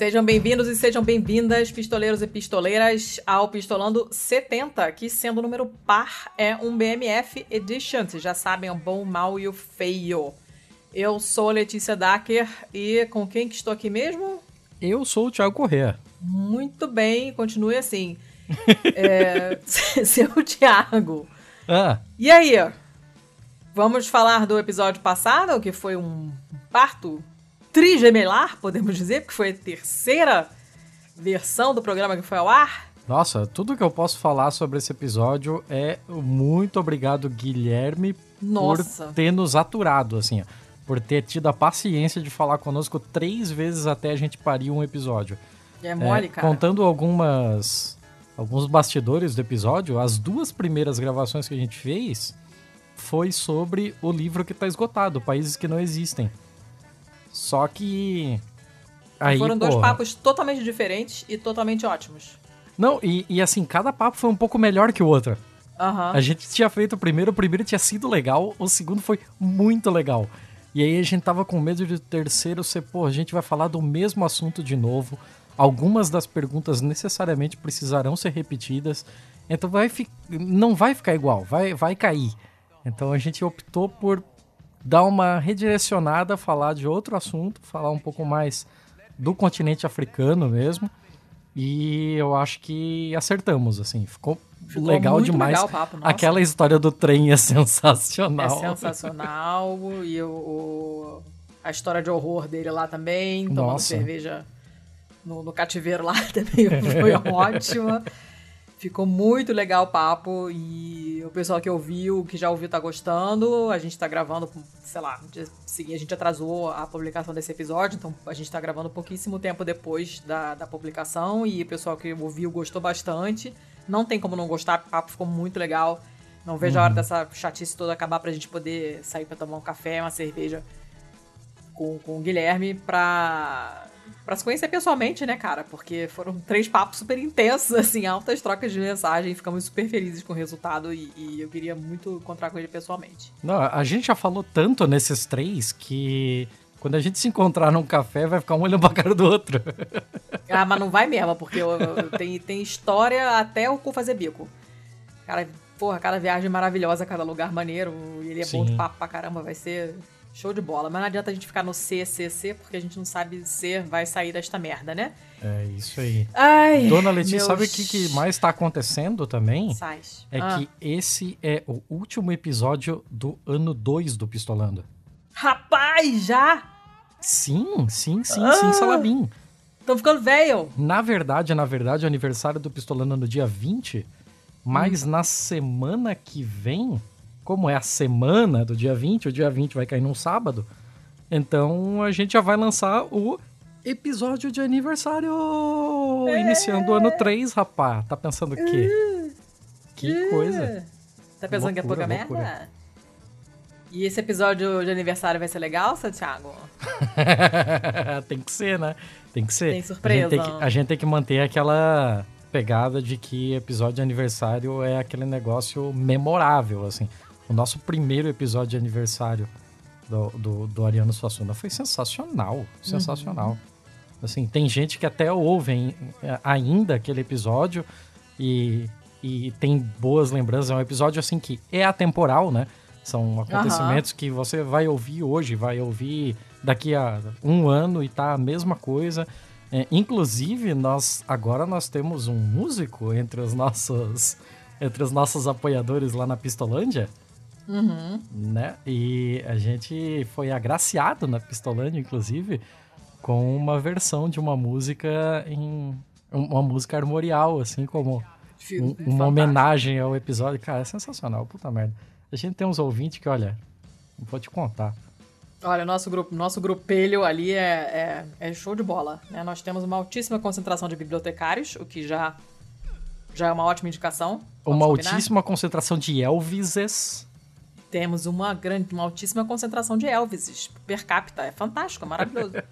Sejam bem-vindos e sejam bem-vindas, pistoleiros e pistoleiras, ao Pistolando 70, que sendo o número par é um BMF Edition. Vocês já sabem, o bom, o mal e o feio. Eu sou Letícia Dacker e com quem que estou aqui mesmo? Eu sou o Thiago Corrêa. Muito bem, continue assim. é, seu Thiago. Ah. E aí? Vamos falar do episódio passado, que foi um parto trigemelar, podemos dizer, porque foi a terceira versão do programa que foi ao ar. Nossa, tudo que eu posso falar sobre esse episódio é muito obrigado, Guilherme, Nossa. por ter nos aturado, assim, por ter tido a paciência de falar conosco três vezes até a gente parir um episódio. É mole, é, cara. Contando algumas alguns bastidores do episódio, as duas primeiras gravações que a gente fez foi sobre o livro que está esgotado, Países que Não Existem. Só que. Aí, Foram dois porra. papos totalmente diferentes e totalmente ótimos. Não, e, e assim, cada papo foi um pouco melhor que o outro. Uhum. A gente tinha feito o primeiro, o primeiro tinha sido legal, o segundo foi muito legal. E aí a gente tava com medo de o terceiro ser, pô, a gente vai falar do mesmo assunto de novo. Algumas das perguntas necessariamente precisarão ser repetidas. Então vai não vai ficar igual, vai, vai cair. Então a gente optou por dar uma redirecionada, falar de outro assunto, falar um pouco mais do continente africano mesmo. E eu acho que acertamos, assim, ficou, ficou legal demais. Legal papo, Aquela história do trem é sensacional. É sensacional. e o, o, a história de horror dele lá também, tomando Nossa. cerveja no, no, cativeiro lá também foi ótima. Ficou muito legal o papo e o pessoal que ouviu, que já ouviu, tá gostando. A gente tá gravando, sei lá, a gente atrasou a publicação desse episódio, então a gente tá gravando pouquíssimo tempo depois da, da publicação e o pessoal que ouviu gostou bastante. Não tem como não gostar, o papo ficou muito legal. Não vejo uhum. a hora dessa chatice toda acabar pra gente poder sair pra tomar um café, uma cerveja com, com o Guilherme pra Pra se conhecer pessoalmente, né, cara? Porque foram três papos super intensos, assim, altas trocas de mensagem. Ficamos super felizes com o resultado e, e, eu queria muito encontrar com ele pessoalmente. Não, a gente já falou tanto nesses três que quando a gente se encontrar num café, vai ficar um olhando pra cara do outro. Ah, mas não vai mesmo, porque eu, eu, tem, tem história até o cu fazer bico. Cara, porra, cada viagem maravilhosa, cada lugar maneiro. Ele é Sim. bom de papo pra caramba, vai ser Show de bola. Mas não adianta a gente ficar no C, C, C, porque a gente não sabe se vai sair desta merda, né? É isso aí. Ai, Dona Letícia, meus... sabe o que, que mais está acontecendo também? Sais. É ah. que esse é o último episódio do ano 2 do Pistolando. Rapaz, já? Sim, sim, sim, ah. sim, Salabim. Tô ficando velho. Na verdade, na verdade, o aniversário do Pistolando é no dia 20, mas hum. na semana que vem como é a semana do dia 20, o dia 20 vai cair num sábado, então a gente já vai lançar o episódio de aniversário! É. Iniciando o ano 3, rapá. Tá pensando o quê? Uh. Que uh. coisa. Tá pensando loucura, que é pouca loucura. merda? E esse episódio de aniversário vai ser legal, Santiago? tem que ser, né? Tem que ser. Tem surpresa. A gente tem que, a gente tem que manter aquela pegada de que episódio de aniversário é aquele negócio memorável, assim. O nosso primeiro episódio de aniversário do, do, do Ariano Suassuna foi sensacional. Sensacional. Uhum. Assim, tem gente que até ouve ainda aquele episódio e, e tem boas lembranças. É um episódio assim que é atemporal, né? São acontecimentos uhum. que você vai ouvir hoje, vai ouvir daqui a um ano e tá a mesma coisa. É, inclusive, nós agora nós temos um músico entre os nossos entre os nossos apoiadores lá na Pistolândia. Uhum. Né? E a gente foi agraciado na Pistolândia, inclusive, com uma versão de uma música em. Uma música armorial, assim como um, uma homenagem ao episódio. Cara, é sensacional, puta merda. A gente tem uns ouvintes que, olha, não vou te contar. Olha, nosso grupo, nosso grupelho ali é, é, é show de bola. Né? Nós temos uma altíssima concentração de bibliotecários, o que já, já é uma ótima indicação. Vamos uma combinar? altíssima concentração de Elvises temos uma grande, uma altíssima concentração de Elvises per capita. É fantástico, é maravilhoso.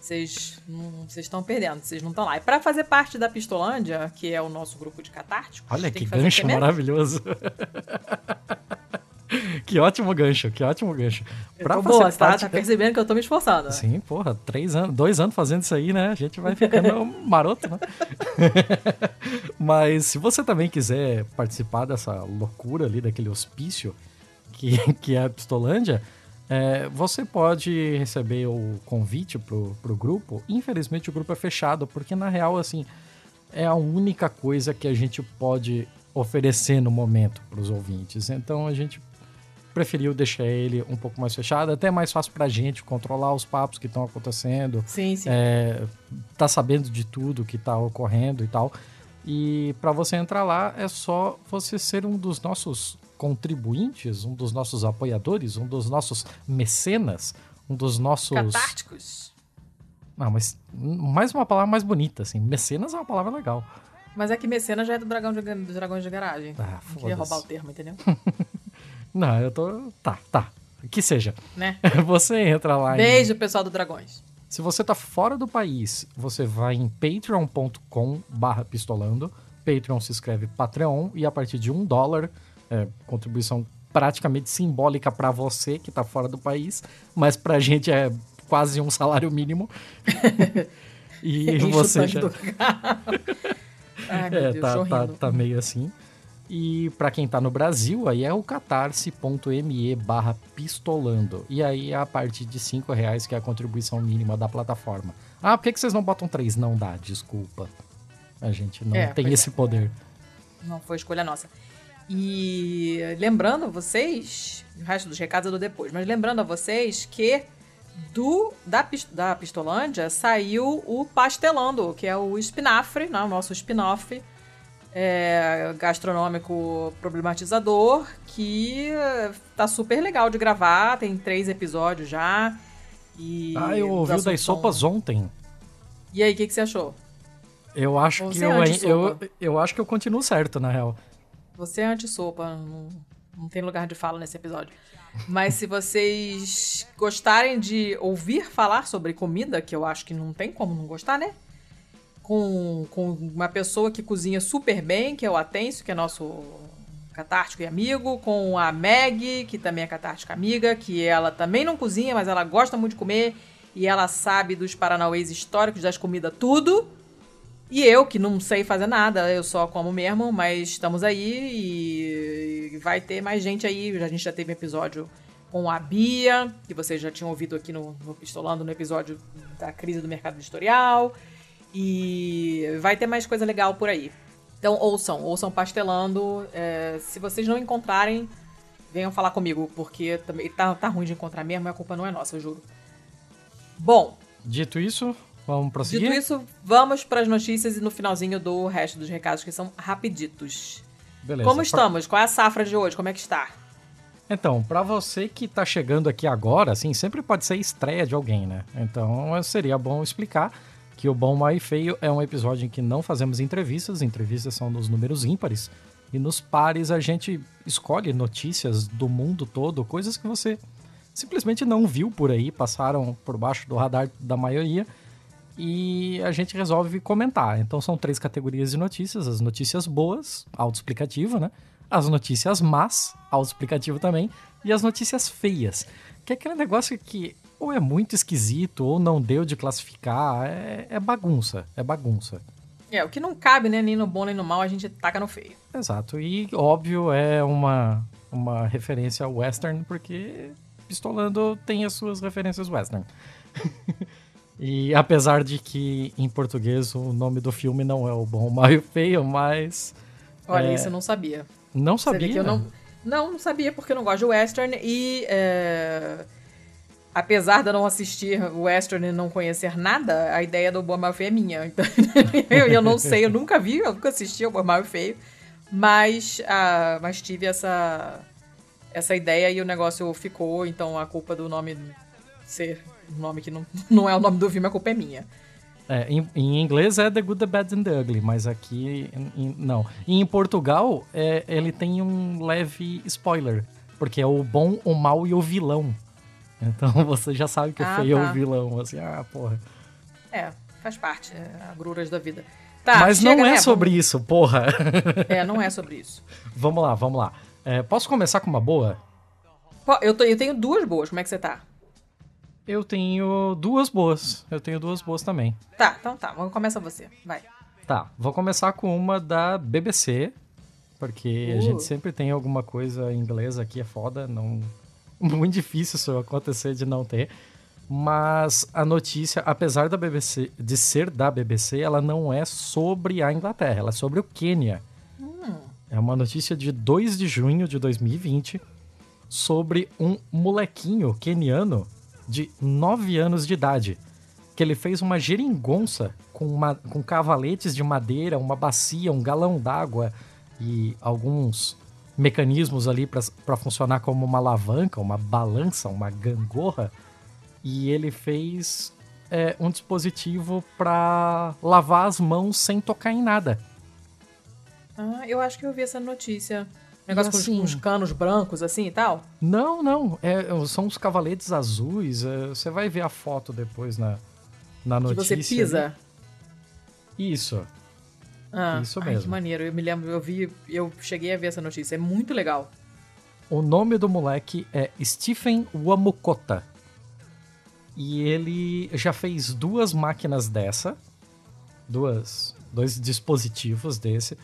Vocês vocês estão perdendo, vocês não estão lá. E para fazer parte da Pistolândia, que é o nosso grupo de catárticos... Olha que gancho maravilhoso. que ótimo gancho, que ótimo gancho. Pra boa, tá, tá percebendo que eu tô me esforçando. Sim, porra, três anos, dois anos fazendo isso aí, né? A gente vai ficando maroto, né? Mas se você também quiser participar dessa loucura ali, daquele hospício que, que é a Pistolândia, é, você pode receber o convite pro, pro grupo. Infelizmente o grupo é fechado, porque na real, assim, é a única coisa que a gente pode oferecer no momento para os ouvintes. Então a gente preferiu deixar ele um pouco mais fechado, até mais fácil para a gente controlar os papos que estão acontecendo. Sim, sim. É, tá sabendo de tudo que está ocorrendo e tal. E para você entrar lá é só você ser um dos nossos contribuintes, um dos nossos apoiadores, um dos nossos mecenas, um dos nossos. Catárticos. Não, mas mais uma palavra mais bonita, assim. Mecenas é uma palavra legal. Mas é que mecenas já é do dragão de, dos dragões de garagem. Ah, Não queria roubar o termo, entendeu? Não, eu tô. Tá, tá. Que seja. Né? Você entra lá. Beijo, em... pessoal do Dragões. Se você tá fora do país, você vai em patreon.com/barra pistolando. Patreon se escreve Patreon e a partir de um dólar é, contribuição praticamente simbólica para você que está fora do país, mas para a gente é quase um salário mínimo. e você já. Ai, é, Deus, tá, tá, tá, meio assim. E para quem tá no Brasil, aí é o catarse.me barra pistolando. E aí é a partir de 5 reais, que é a contribuição mínima da plataforma. Ah, por que, que vocês não botam 3? Não dá, desculpa. A gente não é, tem esse é. poder. Não foi escolha nossa. E lembrando vocês, o resto dos recados eu dou depois, mas lembrando a vocês que do da, da Pistolândia saiu o Pastelando, que é o espinafre, né, o nosso spin-off é, gastronômico problematizador, que tá super legal de gravar, tem três episódios já. E ah, eu ouvi das sopas ontem. E aí, o que, que você achou? Eu acho que eu, eu, eu acho que eu continuo certo, na real. Você é anti-sopa, não, não tem lugar de fala nesse episódio. Mas se vocês gostarem de ouvir falar sobre comida, que eu acho que não tem como não gostar, né? Com, com uma pessoa que cozinha super bem, que é o Atencio, que é nosso catártico e amigo, com a Meg, que também é catártica amiga, que ela também não cozinha, mas ela gosta muito de comer e ela sabe dos paranauês históricos, das comidas, tudo. E eu, que não sei fazer nada, eu só como mesmo, mas estamos aí e vai ter mais gente aí. A gente já teve um episódio com a Bia, que vocês já tinham ouvido aqui no, no Pistolando, no episódio da crise do mercado editorial. E vai ter mais coisa legal por aí. Então ouçam, ouçam Pastelando. É, se vocês não encontrarem, venham falar comigo, porque também tá, tá ruim de encontrar mesmo a culpa não é nossa, eu juro. Bom. Dito isso, Vamos prosseguir? Dito isso, vamos para as notícias e no finalzinho do resto dos recados, que são rapiditos. Beleza. Como estamos? Qual é a safra de hoje? Como é que está? Então, para você que está chegando aqui agora, assim, sempre pode ser estreia de alguém, né? Então, seria bom explicar que o Bom, Mal e Feio é um episódio em que não fazemos entrevistas, entrevistas são nos números ímpares, e nos pares a gente escolhe notícias do mundo todo, coisas que você simplesmente não viu por aí, passaram por baixo do radar da maioria, e a gente resolve comentar. Então são três categorias de notícias: as notícias boas, autoexplicativo, né? As notícias más, autoexplicativo também, e as notícias feias. Que é aquele negócio que ou é muito esquisito ou não deu de classificar, é, é bagunça, é bagunça. É, o que não cabe, né, nem no bom nem no mal, a gente taca no feio. Exato, e óbvio é uma, uma referência western, porque Pistolando tem as suas referências western. E apesar de que em português o nome do filme não é o Bom, o Mal e o Feio, mas. Olha, é... isso eu não sabia. Não sabia? Não... não, não sabia porque eu não gosto de western e. É... Apesar de eu não assistir western e não conhecer nada, a ideia do Bom, Mal e Feio é minha. Então, eu, eu não sei, eu nunca vi, eu nunca assisti o Bom, Mal e Feio, mas, ah, mas tive essa, essa ideia e o negócio ficou, então a culpa do nome ser nome que não, não é o nome do filme, a culpa é minha. É, em, em, inglês é The Good, The Bad and The Ugly, mas aqui em, não. E em Portugal é, ele tem um leve spoiler, porque é o bom, o mal e o vilão. Então você já sabe que ah, o feio tá. é o vilão, assim, ah, porra. É, faz parte, é, agruras da vida. Tá, mas chega, não é né? sobre vamos... isso, porra. É, não é sobre isso. vamos lá, vamos lá. É, posso começar com uma boa? Eu, tô, eu tenho duas boas, como é que você tá? Eu tenho duas boas. Eu tenho duas boas também. Tá, então tá. Começa você. Vai. Tá, vou começar com uma da BBC, porque uh. a gente sempre tem alguma coisa em inglês aqui, é foda, não... Muito difícil isso acontecer de não ter. Mas a notícia, apesar da BBC, de ser da BBC, ela não é sobre a Inglaterra, ela é sobre o Quênia. Hum. É uma notícia de 2 de junho de 2020 sobre um molequinho queniano de 9 anos de idade, que ele fez uma geringonça com, uma, com cavaletes de madeira, uma bacia, um galão d'água e alguns mecanismos ali para funcionar como uma alavanca, uma balança, uma gangorra. E ele fez é, um dispositivo para lavar as mãos sem tocar em nada. Ah, eu acho que eu vi essa notícia. Negócio assim, com uns canos brancos assim e tal? Não, não. É, são os cavaletes azuis. É, você vai ver a foto depois na, na notícia. Que você pisa? Isso. Ah, Isso mesmo. Ai, que maneiro. Eu me lembro, eu vi, eu cheguei a ver essa notícia. É muito legal. O nome do moleque é Stephen Wamukota. E ele já fez duas máquinas dessa. Duas, dois dispositivos desse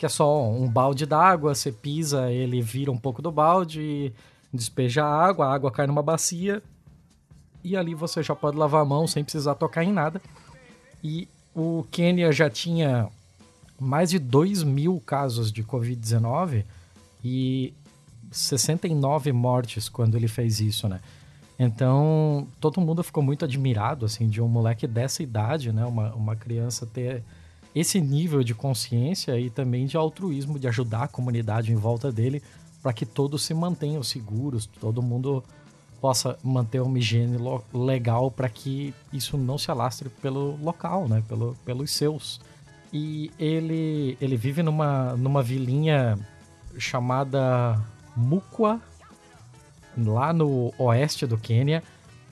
que é só um balde d'água, você pisa, ele vira um pouco do balde, despeja a água, a água cai numa bacia e ali você já pode lavar a mão sem precisar tocar em nada. E o Quênia já tinha mais de 2 mil casos de Covid-19 e 69 mortes quando ele fez isso, né? Então, todo mundo ficou muito admirado, assim, de um moleque dessa idade, né? Uma, uma criança ter esse nível de consciência e também de altruísmo, de ajudar a comunidade em volta dele para que todos se mantenham seguros, todo mundo possa manter uma higiene legal para que isso não se alastre pelo local, né? Pelo, pelos seus. E ele, ele vive numa, numa vilinha chamada Mukwa, lá no oeste do Quênia.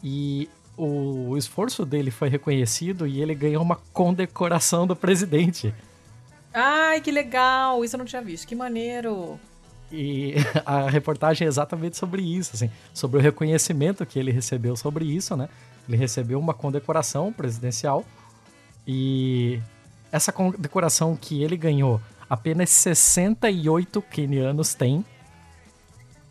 E o esforço dele foi reconhecido e ele ganhou uma condecoração do presidente. Ai, que legal! Isso eu não tinha visto. Que maneiro! E a reportagem é exatamente sobre isso, assim, sobre o reconhecimento que ele recebeu sobre isso, né? Ele recebeu uma condecoração presidencial e essa condecoração que ele ganhou, apenas 68 quenianos têm.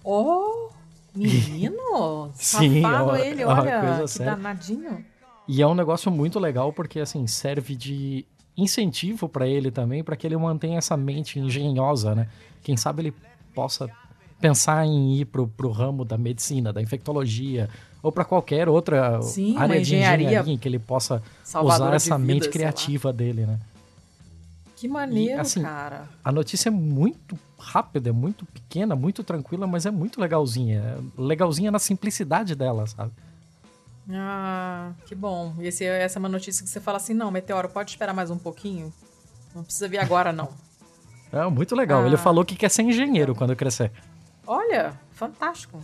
Oh! Menino, Sim, safado é ele, olha, que séria. danadinho. E é um negócio muito legal porque, assim, serve de incentivo para ele também, para que ele mantenha essa mente engenhosa, né? Quem sabe ele possa pensar em ir pro, pro ramo da medicina, da infectologia, ou para qualquer outra Sim, área de engenharia em que ele possa usar essa vida, mente criativa dele, né? Que maneiro, e, assim, cara. A notícia é muito rápida, é muito pequena, muito tranquila, mas é muito legalzinha. É legalzinha na simplicidade dela, sabe? Ah, que bom. E esse, essa é uma notícia que você fala assim: não, Meteoro, pode esperar mais um pouquinho? Não precisa vir agora, não. É muito legal. Ah. Ele falou que quer ser engenheiro quando crescer. Olha, fantástico.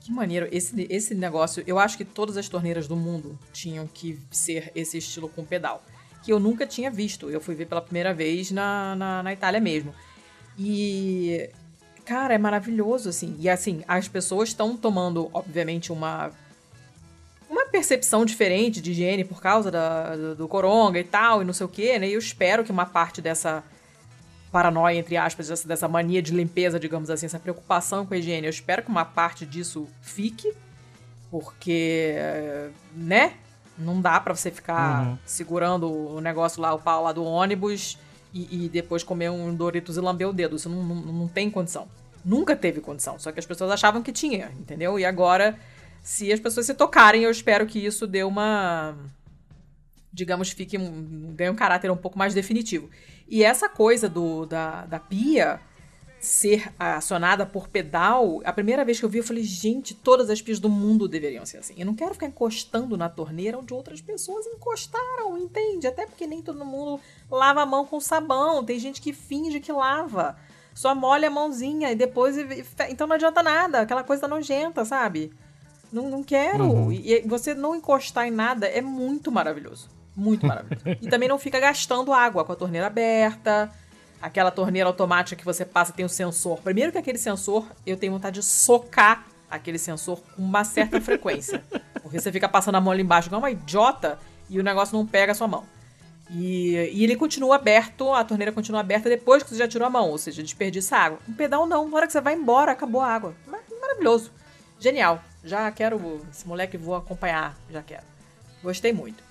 Que maneiro. Esse, esse negócio, eu acho que todas as torneiras do mundo tinham que ser esse estilo com pedal que eu nunca tinha visto. Eu fui ver pela primeira vez na, na, na Itália mesmo. E, cara, é maravilhoso, assim. E, assim, as pessoas estão tomando, obviamente, uma uma percepção diferente de higiene por causa da, do, do coronga e tal, e não sei o quê, né? E eu espero que uma parte dessa paranoia, entre aspas, dessa, dessa mania de limpeza, digamos assim, essa preocupação com a higiene, eu espero que uma parte disso fique, porque, né? Não dá para você ficar uhum. segurando o negócio lá, o pau lá do ônibus e, e, depois comer um Doritos e lamber o dedo. Isso não, não, não tem condição. Nunca teve condição. Só que as pessoas achavam que tinha, entendeu? E agora, se as pessoas se tocarem, eu espero que isso dê uma. Digamos, fique. Um, ganhe um caráter um pouco mais definitivo. E essa coisa do, da, da pia ser acionada por pedal, a primeira vez que eu vi, eu falei, gente, todas as pias do mundo deveriam ser assim. Eu não quero ficar encostando na torneira onde outras pessoas encostaram, entende? Até porque nem todo mundo lava a mão com sabão. Tem gente que finge que lava. Só molha a mãozinha e depois. Então não adianta nada, aquela coisa nojenta, sabe? Não, não quero. Uhum. E você não encostar em nada é muito maravilhoso. Muito maravilhoso. e também não fica gastando água com a torneira aberta aquela torneira automática que você passa tem um sensor. Primeiro que aquele sensor, eu tenho vontade de socar aquele sensor com uma certa frequência. Porque você fica passando a mão ali embaixo igual uma idiota e o negócio não pega a sua mão. E, e, ele continua aberto, a torneira continua aberta depois que você já tirou a mão, ou seja, desperdiça água. Um pedal não, na hora que você vai embora, acabou a água. Maravilhoso. Genial. Já quero, esse moleque vou acompanhar, já quero. Gostei muito.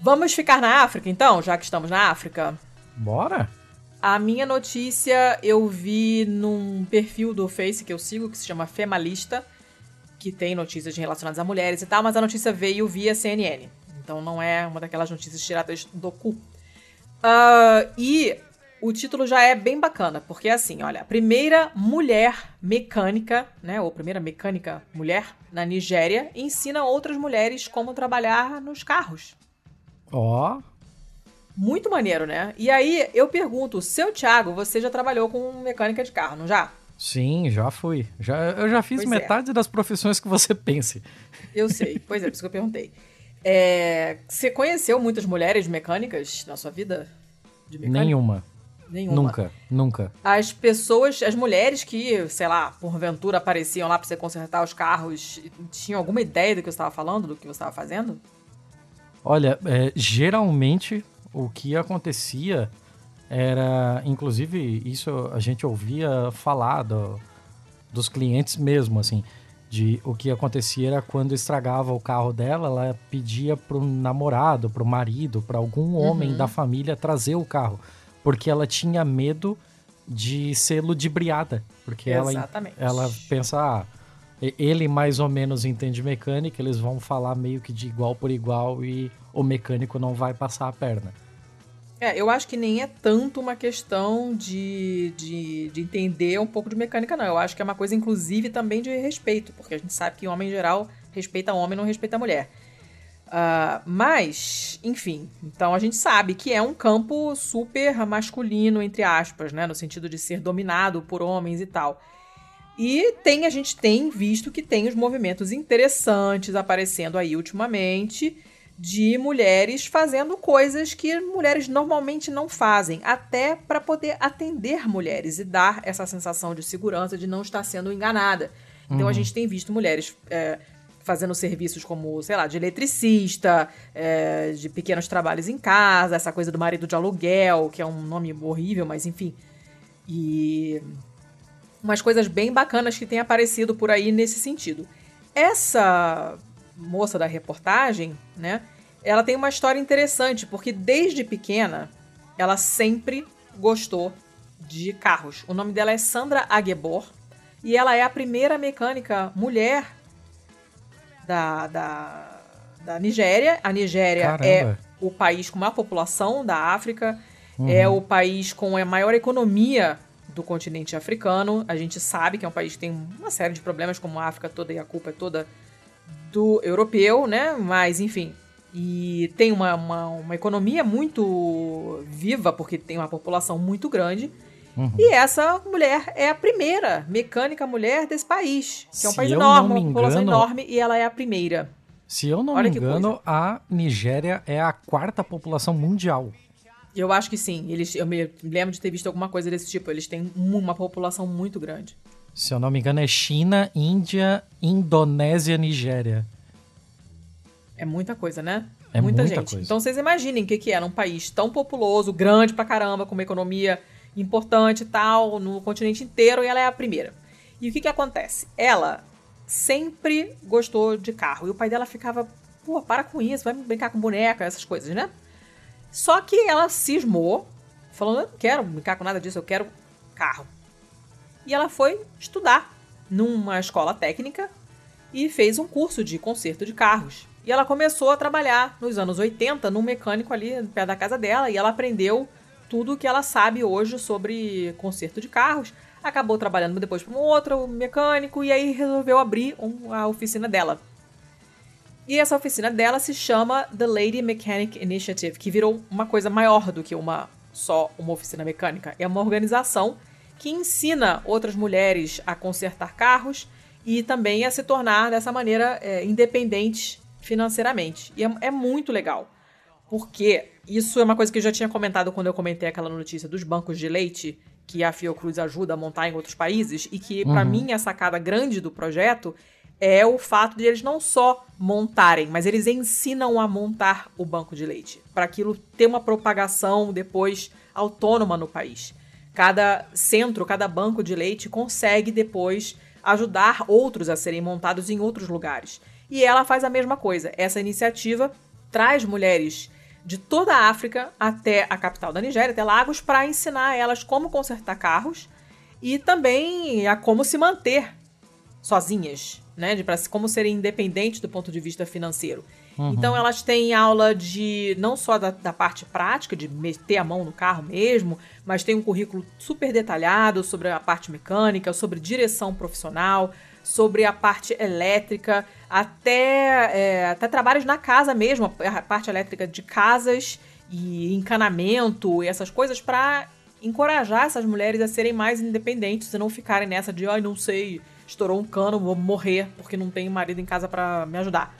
Vamos ficar na África então, já que estamos na África? Bora! A minha notícia eu vi num perfil do Face que eu sigo, que se chama Femalista, que tem notícias relacionadas a mulheres e tal, mas a notícia veio via CNN. Então não é uma daquelas notícias tiradas do cu. Uh, e o título já é bem bacana, porque é assim, olha, a primeira mulher mecânica, né, ou primeira mecânica mulher na Nigéria, ensina outras mulheres como trabalhar nos carros. Ó. Oh. Muito maneiro, né? E aí eu pergunto, seu Thiago, você já trabalhou com mecânica de carro, não já? Sim, já fui. Já, eu já fiz pois é. metade é. das profissões que você pense. Eu sei, pois é, por isso que eu perguntei. É, você conheceu muitas mulheres mecânicas na sua vida? Nenhuma. Nenhuma. Nunca, nunca. As pessoas, as mulheres que, sei lá, porventura apareciam lá pra você consertar os carros, tinham alguma ideia do que você estava falando, do que você estava fazendo? Olha, é, geralmente o que acontecia era, inclusive, isso a gente ouvia falar do, dos clientes mesmo, assim de o que acontecia era quando estragava o carro dela, ela pedia pro namorado, pro marido, para algum homem uhum. da família trazer o carro, porque ela tinha medo de ser ludibriada, porque ela ela pensa, ah, ele mais ou menos entende mecânica, eles vão falar meio que de igual por igual e o mecânico não vai passar a perna. É, eu acho que nem é tanto uma questão de, de, de, entender um pouco de mecânica, não. Eu acho que é uma coisa, inclusive, também de respeito, porque a gente sabe que homem, em geral, respeita homem não respeita a mulher. Uh, mas, enfim, então a gente sabe que é um campo super masculino, entre aspas, né? No sentido de ser dominado por homens e tal. E tem, a gente tem visto que tem os movimentos interessantes aparecendo aí ultimamente de mulheres fazendo coisas que mulheres normalmente não fazem, até para poder atender mulheres e dar essa sensação de segurança de não estar sendo enganada. Então uhum. a gente tem visto mulheres é, fazendo serviços como, sei lá, de eletricista, é, de pequenos trabalhos em casa, essa coisa do marido de aluguel, que é um nome horrível, mas enfim. E umas coisas bem bacanas que têm aparecido por aí nesse sentido. Essa moça da reportagem, né? Ela tem uma história interessante, porque desde pequena ela sempre gostou de carros. O nome dela é Sandra Aguebor e ela é a primeira mecânica mulher da, da, da Nigéria. A Nigéria é Caramba. é o país com maior população da África, uhum. é o país com a maior economia do continente africano. A gente sabe que é um país que tem uma série de problemas, como a África toda, e a culpa é toda do europeu, né? Mas, enfim. E tem uma, uma, uma economia muito viva, porque tem uma população muito grande. Uhum. E essa mulher é a primeira mecânica mulher desse país. Que é um Se país enorme, uma população engano, enorme, e ela é a primeira. Se eu não Olha me engano, a Nigéria é a quarta população mundial. Eu acho que sim. Eles, eu me lembro de ter visto alguma coisa desse tipo. Eles têm uma população muito grande. Se eu não me engano, é China, Índia, Indonésia, Nigéria. É muita coisa, né? É muita, muita gente. Coisa. Então vocês imaginem o que, que é num país tão populoso, grande pra caramba, com uma economia importante e tal, no continente inteiro, e ela é a primeira. E o que, que acontece? Ela sempre gostou de carro. E o pai dela ficava, pô, para com isso, vai brincar com boneca, essas coisas, né? Só que ela cismou, falando, eu não quero brincar com nada disso, eu quero carro e ela foi estudar numa escola técnica e fez um curso de conserto de carros. E ela começou a trabalhar nos anos 80 num mecânico ali perto da casa dela e ela aprendeu tudo o que ela sabe hoje sobre conserto de carros. Acabou trabalhando depois para um outro mecânico e aí resolveu abrir um, a oficina dela. E essa oficina dela se chama The Lady Mechanic Initiative, que virou uma coisa maior do que uma só uma oficina mecânica. É uma organização que ensina outras mulheres a consertar carros e também a se tornar dessa maneira é, independentes financeiramente. E é, é, muito legal, porque isso é uma coisa que eu já tinha comentado quando eu comentei aquela notícia dos bancos de leite que a Fiocruz ajuda a montar em outros países e que, para uhum. mim, a sacada grande do projeto é o fato de eles não só montarem, mas eles ensinam a montar o banco de leite, para aquilo ter uma propagação depois autônoma no país. Cada centro, cada banco de leite consegue depois ajudar outros a serem montados em outros lugares. E ela faz a mesma coisa. Essa iniciativa traz mulheres de toda a África até a capital da Nigéria, até Lagos, para ensinar elas como consertar carros e também a como se manter sozinhas, né? De pra, como serem independentes do ponto de vista financeiro. Uhum. Então elas têm aula de não só da, da, parte prática, de meter a mão no carro mesmo, mas tem um currículo super detalhado sobre a parte mecânica, sobre direção profissional, sobre a parte elétrica, até, é, até trabalhos na casa mesmo, a parte elétrica de casas e encanamento e essas coisas para encorajar essas mulheres a serem mais independentes e não ficarem nessa de, ai, oh, não sei, estourou um cano, vou morrer porque não tenho marido em casa para me ajudar.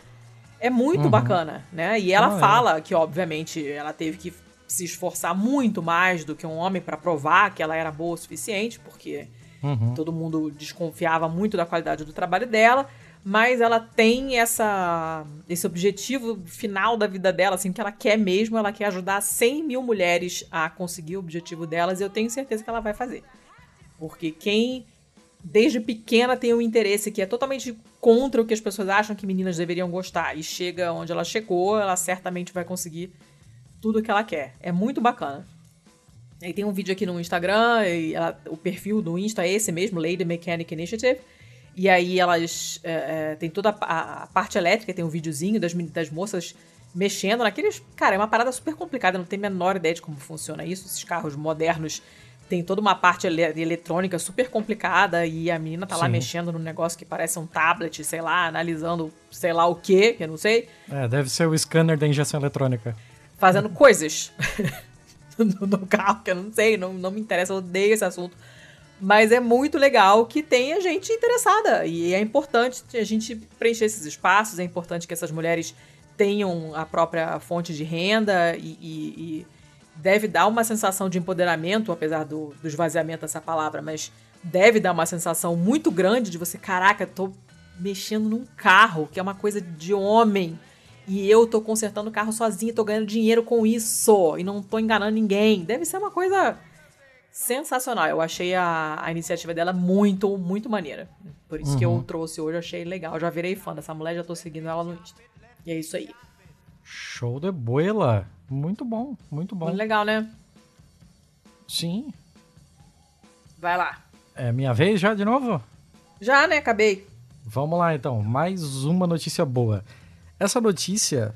É muito uhum. bacana, né? E ela ah, é. fala é. que, obviamente, ela teve que se esforçar muito mais do que um homem para provar que ela era boa o suficiente, porque Uhum. Todo mundo desconfiava muito da qualidade do trabalho dela, mas ela tem essa, esse objetivo final da vida dela, assim, que ela quer mesmo, ela quer ajudar 100 mil mulheres a conseguir o objetivo delas, e eu tenho certeza que ela vai fazer. Porque quem desde pequena tem um interesse que é totalmente contra o que as pessoas acham que meninas deveriam gostar e chega onde ela chegou, ela certamente vai conseguir tudo o que ela quer. É muito bacana. Aí tem um vídeo aqui no Instagram, ela, o perfil do Insta é esse mesmo, Lady Mechanic Initiative. E aí elas é, é, tem toda a, a, parte elétrica, tem um videozinho das, das moças mexendo naqueles. Cara, é uma parada super complicada, não tenho a menor ideia de como funciona isso. Esses carros modernos tem toda uma parte ele eletrônica super complicada e a menina tá Sim. lá mexendo num negócio que parece um tablet, sei lá, analisando sei lá o que, que eu não sei. É, deve ser o scanner da injeção eletrônica. Fazendo coisas. no, no carro, que eu não sei, não, não me interessa, eu odeio esse assunto. Mas é muito legal que tenha gente interessada. E é importante a gente preencher esses espaços, é importante que essas mulheres tenham a própria fonte de renda e, e, e deve dar uma sensação de empoderamento, apesar do, do esvaziamento dessa palavra, mas deve dar uma sensação muito grande de você, caraca, tô mexendo num carro, que é uma coisa de homem e eu tô consertando o carro sozinha, tô ganhando dinheiro com isso e não tô enganando ninguém. Deve ser uma coisa sensacional. Eu achei a, a iniciativa dela muito, muito maneira. Por isso uhum. que eu uhum. trouxe hoje, achei legal. Eu já virei fã dessa mulher, já tô seguindo ela no Insta. E é isso aí. Show de boela. Muito bom, muito bom. Muito legal, né? Sim. Vai lá. É minha vez já de novo? Já, né? Acabei. Vamos lá então. Mais uma notícia boa. Essa notícia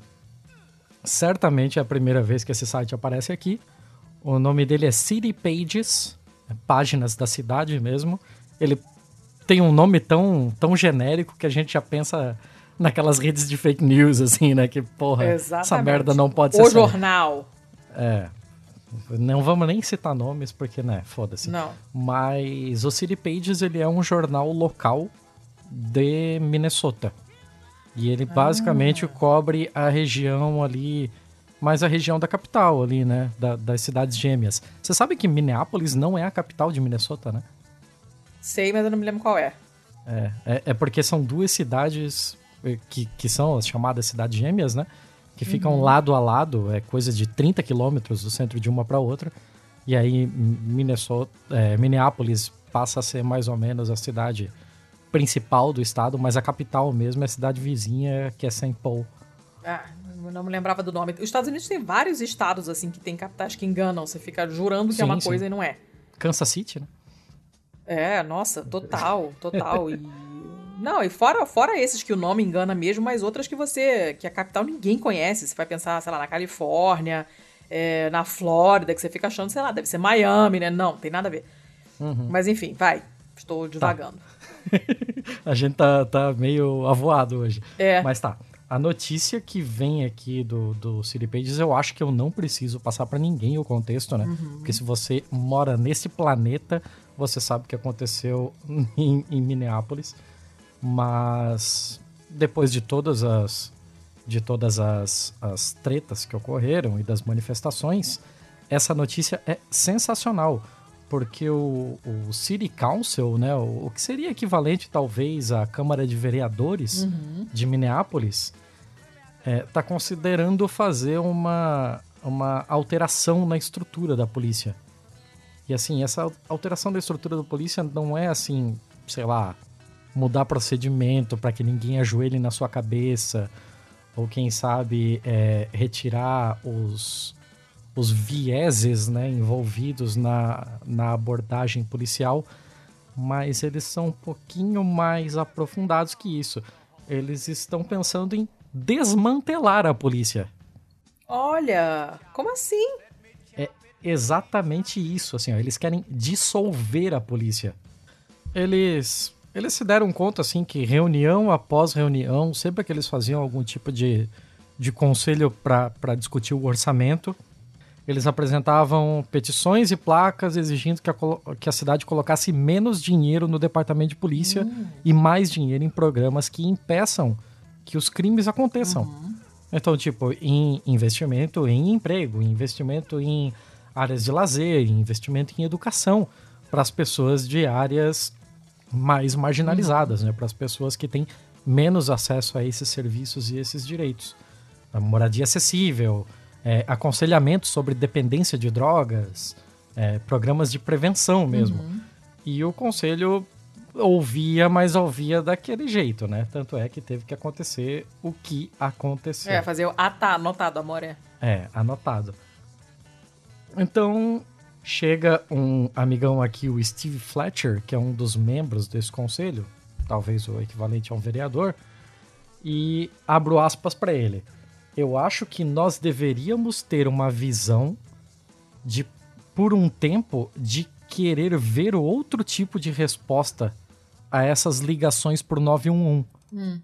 certamente é a primeira vez que esse site aparece aqui. O nome dele é City Pages, é páginas da cidade mesmo. Ele tem um nome tão, tão genérico que a gente já pensa naquelas redes de fake news, assim, né? Que, porra, Exatamente. essa merda não pode ser. O jornal. É. Não vamos nem citar nomes, porque, né, foda-se. Não. Mas o City Pages, ele é um jornal local de Minnesota. E ele basicamente ah. cobre a região ali, mais a região da capital ali, né? Da, das cidades gêmeas. Você sabe que Minneapolis não é a capital de Minnesota, né? Sei, mas eu não me lembro qual é. É, é, é porque são duas cidades que, que são as chamadas cidades gêmeas, né? Que ficam uhum. lado a lado, é coisa de 30 quilômetros do centro de uma para outra. E aí Minnesota, é, Minneapolis passa a ser mais ou menos a cidade principal do estado, mas a capital mesmo é a cidade vizinha, que é St. Paul. Ah, não me lembrava do nome. Os Estados Unidos tem vários estados, assim, que tem capitais que enganam. Você fica jurando que sim, é uma sim. coisa e não é. Kansas City, né? É, nossa, total, total. e... Não, e fora, fora esses que o nome engana mesmo, mas outras que você. que a capital ninguém conhece. Você vai pensar, sei lá, na Califórnia, é, na Flórida, que você fica achando, sei lá, deve ser Miami, né? Não, tem nada a ver. Uhum. Mas enfim, vai. Estou tá. divagando. Tá. a gente tá, tá meio avoado hoje. É. Mas tá. A notícia que vem aqui do, do City Pages, eu acho que eu não preciso passar para ninguém o contexto, né? Uhum. Porque se você mora nesse planeta, você sabe o que aconteceu em, em Minneapolis. Mas depois de todas as de todas as, as tretas que ocorreram e das manifestações, essa notícia é sensacional porque o, o City Council, né, o, o, que seria equivalente talvez à Câmara de Vereadores uhum. de Minneapolis, está é, tá considerando fazer uma, uma alteração na estrutura da polícia. E assim, essa alteração da estrutura da polícia não é assim, sei lá, mudar procedimento para que ninguém ajoelhe na sua cabeça, ou quem sabe é, retirar os, os vieses né, envolvidos na, na abordagem policial, mas eles são um pouquinho mais aprofundados que isso. Eles estão pensando em desmantelar a polícia. Olha, como assim? É exatamente isso, assim, ó, eles querem dissolver a polícia. Eles eles se deram conta assim que reunião após reunião, sempre que eles faziam algum tipo de, de conselho para discutir o orçamento, eles apresentavam petições e placas exigindo que a, que a cidade colocasse menos dinheiro no departamento de polícia uhum. e mais dinheiro em programas que impeçam que os crimes aconteçam. Uhum. Então, tipo, em investimento em emprego, investimento em áreas de lazer, investimento em educação para as pessoas de áreas mais marginalizadas, uhum. né? Para as pessoas que têm menos acesso a esses serviços e esses direitos. A moradia acessível, é, aconselhamento sobre dependência de drogas, é, programas de prevenção mesmo. Uhum. E o conselho ouvia, mas ouvia daquele jeito, né? Tanto é que teve que acontecer o que aconteceu. É, fazer o. Ah, tá, anotado, amor. É, é anotado. Então, chega um amigão aqui, o Steve Fletcher, que é um dos membros desse conselho, talvez o equivalente a um vereador, e abro aspas para ele. Eu acho que nós deveríamos ter uma visão de, por um tempo, de querer ver outro tipo de resposta a essas ligações por 911. Hum.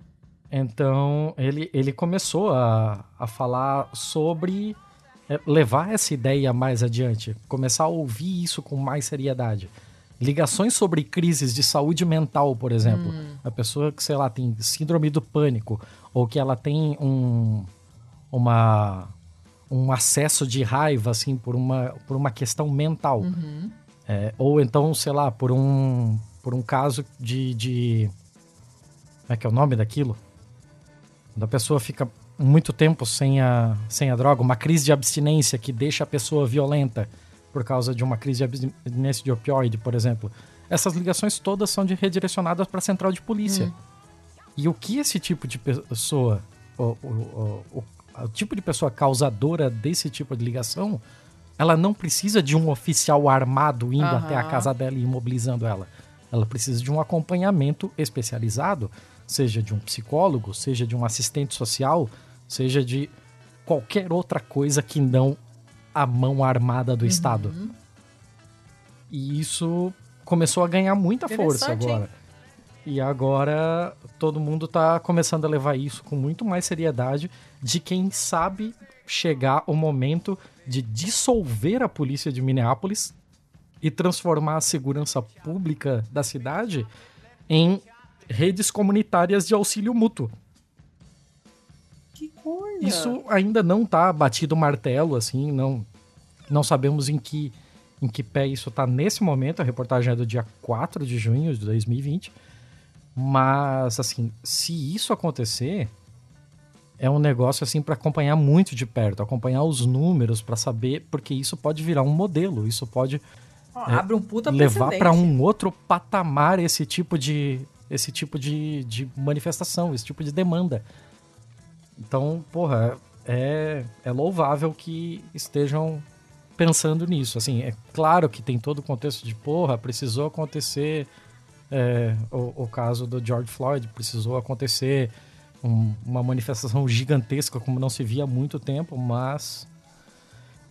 Então, ele, ele começou a, a falar sobre levar essa ideia mais adiante, começar a ouvir isso com mais seriedade. Ligações sobre crises de saúde mental, por exemplo. Hum. A pessoa que, sei lá, tem síndrome do pânico, ou que ela tem um, uma, um acesso de raiva, assim, por uma, por uma questão mental. Uhum. É, ou então, sei lá, por um, por um caso de, de. Como é que é o nome daquilo? Quando a pessoa fica muito tempo sem a, sem a droga, uma crise de abstinência que deixa a pessoa violenta por causa de uma crise de abstinência de opioide, por exemplo. Essas ligações todas são de redirecionadas para a central de polícia. Hum. E o que esse tipo de pessoa, o, o, o, o, tipo de pessoa causadora desse tipo de ligação, ela não precisa de um oficial armado indo uhum. até a casa dela e imobilizando ela. Ela precisa de um acompanhamento especializado, seja de um psicólogo, seja de um assistente social, seja de qualquer outra coisa que não a mão armada do uhum. Estado. E isso começou a ganhar muita força agora. Hein? E agora todo mundo está começando a levar isso com muito mais seriedade de quem sabe chegar o momento de dissolver a polícia de Minneapolis e transformar a segurança pública da cidade em redes comunitárias de auxílio mútuo. Coisa! Isso ainda não tá batido martelo, assim, não, não sabemos em que, em que pé isso tá nesse momento. A reportagem é do dia 4 de junho de 2020. Mas, assim, se isso acontecer, é um negócio, assim, para acompanhar muito de perto, acompanhar os números para saber, porque isso pode virar um modelo, isso pode. Oh, é, abre um puta levar para um outro patamar esse tipo de esse tipo de, de manifestação, esse tipo de demanda. Então, porra, é, é louvável que estejam pensando nisso. Assim, é claro que tem todo o contexto de, porra, precisou acontecer é, o, o, caso do George Floyd, precisou acontecer um, uma manifestação gigantesca como não se via há muito tempo, mas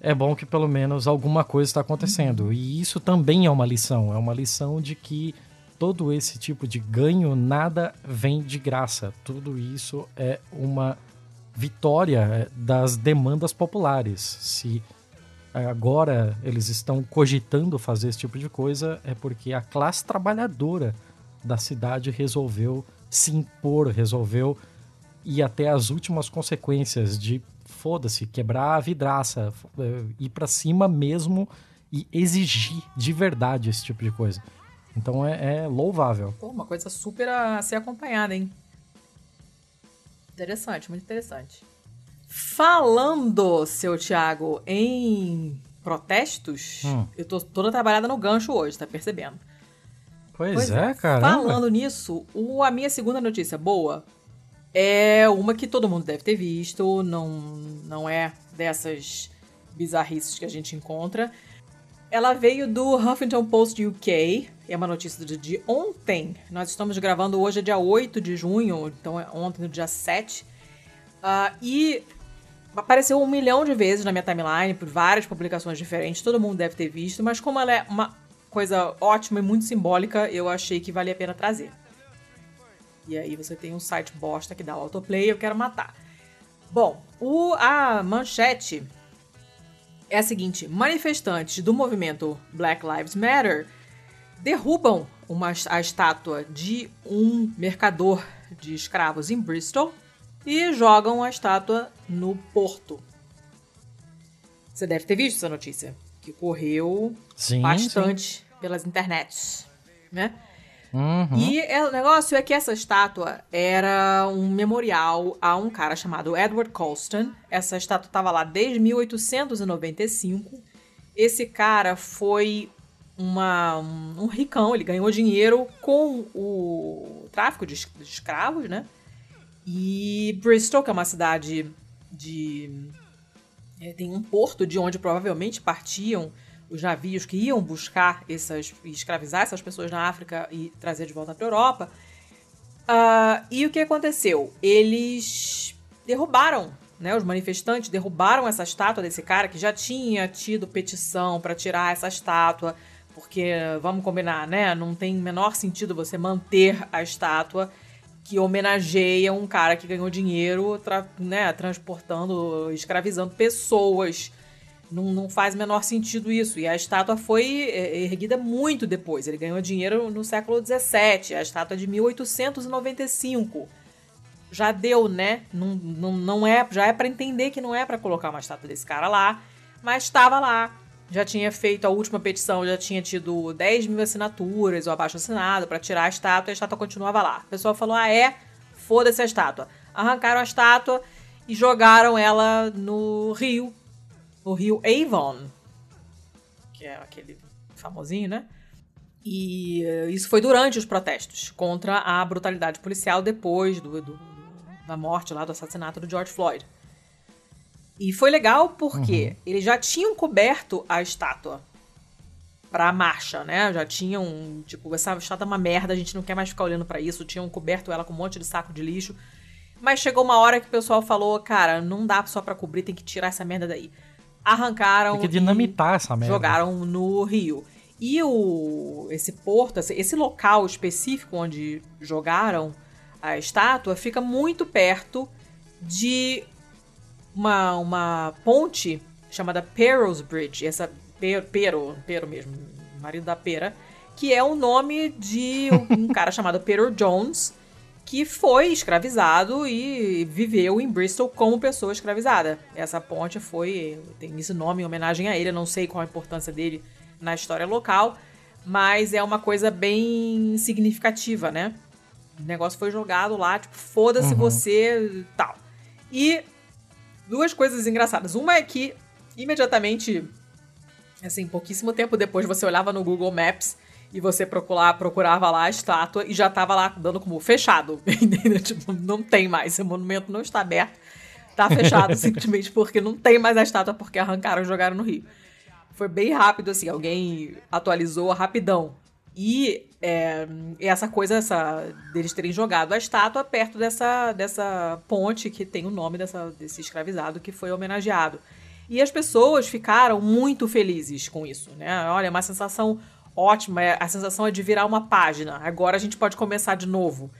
é bom que pelo menos alguma coisa está acontecendo. E isso também é uma lição, é uma lição de que todo esse tipo de ganho nada vem de graça. Tudo isso é uma vitória é, das demandas populares. Se é, agora eles estão cogitando fazer esse tipo de coisa, é porque a classe trabalhadora da cidade resolveu se impor, resolveu ir até as últimas consequências de foda-se, quebrar a vidraça, é, ir para cima mesmo e exigir de verdade esse tipo de coisa. Então é, é louvável. Pô, uma coisa super a ser acompanhada, hein? Interessante, muito interessante. Falando, seu Thiago, em protestos, hum. eu tô toda trabalhada no gancho hoje, tá percebendo? Pois, pois é, cara. Falando nisso, o, a minha segunda notícia boa é uma que todo mundo deve ter visto, não, não é dessas bizarrices que a gente encontra. Ela veio do Huffington Post UK, é uma notícia de, ontem. Nós estamos gravando hoje, é dia 8 de junho, então é ontem, no dia 7. Uh, ah, e apareceu um milhão de vezes na minha timeline, por várias publicações diferentes, todo mundo deve ter visto, mas como ela é uma coisa ótima e muito simbólica, eu achei que valia a pena trazer. E aí você tem um site bosta que dá autoplay, eu quero matar. Bom, o, a manchete é a seguinte: manifestantes do movimento Black Lives Matter derrubam uma, a estátua de um mercador de escravos em Bristol e jogam a estátua no porto. Você deve ter visto essa notícia, que correu sim, bastante sim. pelas internets, né? Uhum. E é, o negócio é que essa estátua era um memorial a um cara chamado Edward Colston. Essa estátua estava lá desde 1895. Esse cara foi uma, um, ricão, ele ganhou dinheiro com o tráfico de, de escravos, né? E Bristol, que é uma cidade de. É, tem um porto de onde provavelmente partiam os navios que iam buscar essas. escravizar essas pessoas na África e trazer de volta para a Europa. Uh, e o que aconteceu? Eles derrubaram, né? Os manifestantes derrubaram essa estátua desse cara que já tinha tido petição para tirar essa estátua, porque vamos combinar, né? Não tem menor sentido você manter a estátua que homenageia um cara que ganhou dinheiro tra né, transportando, escravizando pessoas. Não, não faz menor sentido isso. E a estátua foi é, erguida muito depois. Ele ganhou dinheiro no século XVII. A estátua é de 1895. Já deu, né? Não, não, não é, já é para entender que não é para colocar uma estátua desse cara lá. Mas estava lá já tinha feito a última petição, já tinha tido 10 mil assinaturas ou abaixo assinado para tirar a estátua e a estátua continuava lá. O pessoal falou: ah, é? Foda-se a estátua. Arrancaram a estátua e jogaram ela no rio, no rio Avon, que é aquele famosinho, né? E uh, isso foi durante os protestos contra a brutalidade policial depois do, do, da morte lá, do assassinato do George Floyd. E foi legal porque uhum. eles já tinham coberto a estátua pra marcha, né? Já tinham, tipo, essa estátua é uma merda, a gente não quer mais ficar olhando para isso. Tinham coberto ela com um monte de saco de lixo. Mas chegou uma hora que o pessoal falou, cara, não dá só pra cobrir, tem que tirar essa merda daí. Arrancaram. Tem que dinamitar essa merda. Jogaram no rio. E o, esse porto, esse local específico onde jogaram a estátua, fica muito perto de uma, uma ponte chamada Perros Bridge, essa Pero, Pero mesmo, marido da Pera, que é o nome de um cara chamado Pero Jones, que foi escravizado e viveu em Bristol como pessoa escravizada. Essa ponte foi, tem esse nome em homenagem a ele, eu não sei qual a importância dele na história local, mas é uma coisa bem significativa, né? O negócio foi jogado lá, tipo, foda-se uhum. você, tal. E duas coisas engraçadas. Uma é que, imediatamente, assim, pouquíssimo tempo depois, você olhava no Google Maps e você procurava, procurava lá a estátua e já tava lá dando como fechado. Entendeu? Tipo, não tem mais. Esse monumento não está aberto. Tá fechado simplesmente porque não tem mais a estátua porque arrancaram e jogaram no rio. Foi bem rápido, assim. Alguém atualizou rapidão. E é, essa coisa essa, deles terem jogado a estátua perto dessa, dessa ponte que tem o nome dessa, desse escravizado que foi homenageado. E as pessoas ficaram muito felizes com isso, né? Olha, é uma sensação ótima, é, a sensação é de virar uma página. Agora a gente pode começar de novo.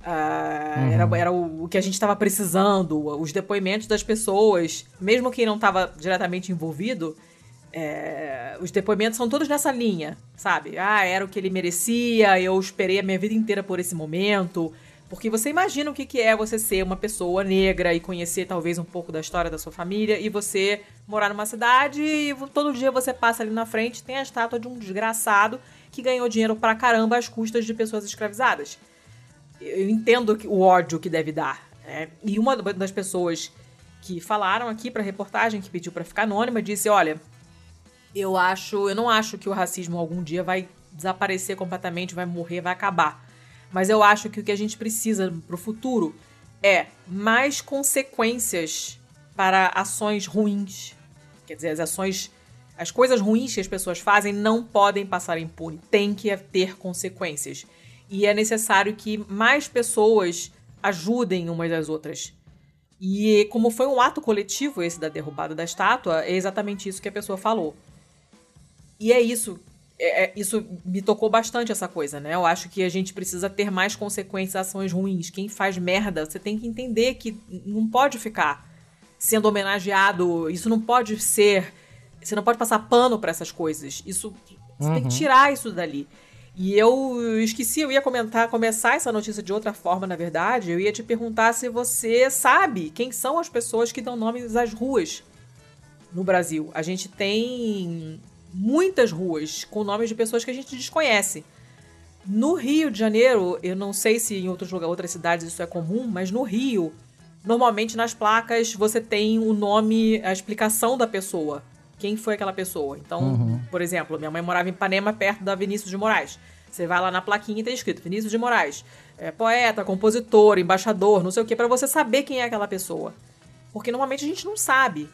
Uh, uhum. Era, era o, o, que a gente estava precisando, os depoimentos das pessoas, mesmo quem não estava diretamente envolvido, é, os depoimentos são todos nessa linha, sabe? Ah, era o que ele merecia, eu esperei a minha vida inteira por esse momento. Porque você imagina o que, que é você ser uma pessoa negra e conhecer talvez um pouco da história da sua família e você morar numa cidade e todo dia você passa ali na frente tem a estátua de um desgraçado que ganhou dinheiro pra caramba às custas de pessoas escravizadas. Eu entendo o ódio que deve dar. Né? E uma das pessoas que falaram aqui pra reportagem, que pediu para ficar anônima, disse: Olha, eu acho, eu não acho que o racismo algum dia vai desaparecer completamente, vai morrer, vai acabar. Mas eu acho que o que a gente precisa pro futuro é mais consequências para ações ruins. Quer dizer, as ações, as coisas ruins que as pessoas fazem não podem passar impune, tem que ter consequências. E é necessário que mais pessoas ajudem umas às outras. E como foi um ato coletivo esse da derrubada da estátua, é exatamente isso que a pessoa falou. E é isso. É, é, isso me tocou bastante essa coisa, né? Eu acho que a gente precisa ter mais consequências ações ruins. Quem faz merda, você tem que entender que não pode ficar sendo homenageado. Isso não pode ser. Você não pode passar pano para essas coisas. Isso. Você uhum. tem que uhum. tirar isso dali. E eu esqueci, eu ia comentar, começar essa notícia de outra forma, na verdade. Eu ia te perguntar se você sabe quem são as pessoas que dão nomes às ruas no Brasil. A gente tem muitas ruas com nomes de pessoas que a gente desconhece. No Rio de Janeiro, eu não sei se em outros lugares, outras cidades isso é comum, mas no Rio, normalmente nas placas você tem o nome, a explicação da pessoa. Quem foi aquela pessoa? Então, uhum. por exemplo, minha mãe morava em Ipanema, perto da Vinícius de Moraes. Você vai lá na plaquinha e tá escrito Vinícius de Moraes. É poeta, compositor, embaixador, não sei o que, para você saber quem é aquela pessoa. Porque normalmente a gente não sabe.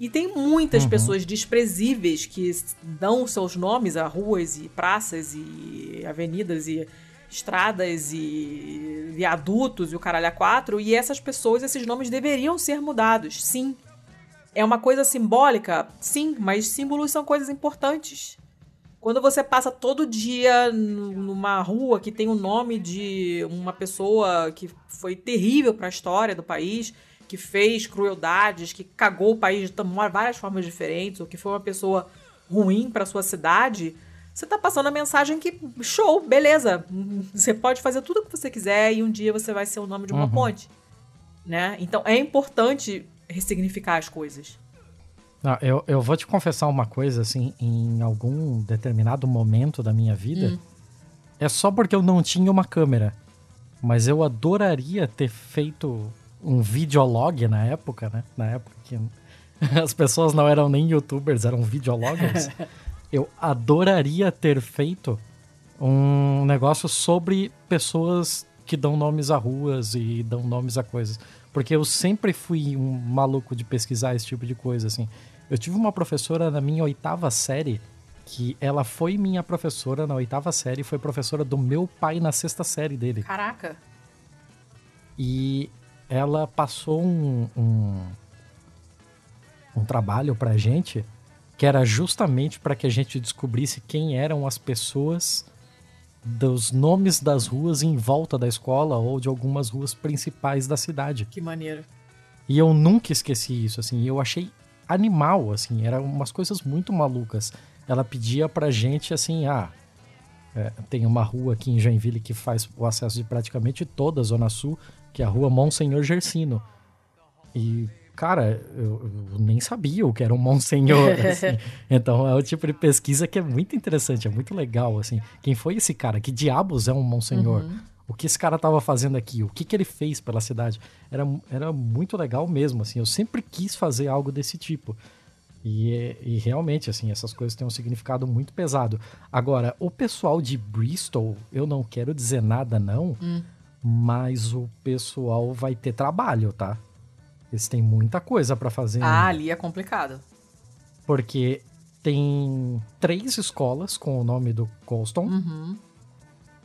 E tem muitas uhum. pessoas desprezíveis que dão seus nomes a ruas e praças e avenidas e estradas e viadutos e o caralho a quatro. E essas pessoas, esses nomes deveriam ser mudados, sim. É uma coisa simbólica, sim, mas símbolos são coisas importantes. Quando você passa todo dia numa rua que tem o nome de uma pessoa que foi terrível para a história do país, que fez crueldades, que cagou o país de várias formas diferentes, ou que foi uma pessoa ruim para sua cidade, você tá passando a mensagem que show, beleza, você pode fazer tudo o que você quiser e um dia você vai ser o nome de uma uhum. ponte, né? Então é importante ressignificar as coisas. Não, eu, eu vou te confessar uma coisa, assim, em algum determinado momento da minha vida, hum. é só porque eu não tinha uma câmera. Mas eu adoraria ter feito um videolog na época, né? Na época que as pessoas não eram nem youtubers, eram videologers. eu adoraria ter feito um negócio sobre pessoas que dão nomes a ruas e dão nomes a coisas. Porque eu sempre fui um maluco de pesquisar esse tipo de coisa, assim. Eu tive uma professora na minha oitava série que ela foi minha professora na oitava série, e foi professora do meu pai na sexta série dele. Caraca! E ela passou um, um, um trabalho pra gente que era justamente para que a gente descobrisse quem eram as pessoas dos nomes das ruas em volta da escola ou de algumas ruas principais da cidade. Que maneiro. E eu nunca esqueci isso, assim, eu achei animal, assim, eram umas coisas muito malucas. Ela pedia pra gente, assim, ah, é, tem uma rua aqui em Joinville que faz o acesso de praticamente toda a Zona Sul, que é a rua Monsenhor Gersino. E, cara, eu, eu nem sabia o que era um Monsenhor. assim. Então é o tipo de pesquisa que é muito interessante, é muito legal. assim. Quem foi esse cara? Que diabos é um Monsenhor? Uhum. O que esse cara estava fazendo aqui? O que, que ele fez pela cidade? Era, era muito legal mesmo. assim. Eu sempre quis fazer algo desse tipo. E, e, realmente, assim, essas coisas têm um significado muito pesado. Agora, o pessoal de Bristol, eu não quero dizer nada, não. Hum mas o pessoal vai ter trabalho, tá? Eles têm muita coisa para fazer. Ah, ali é complicado. Porque tem três escolas com o nome do Colston. Uhum.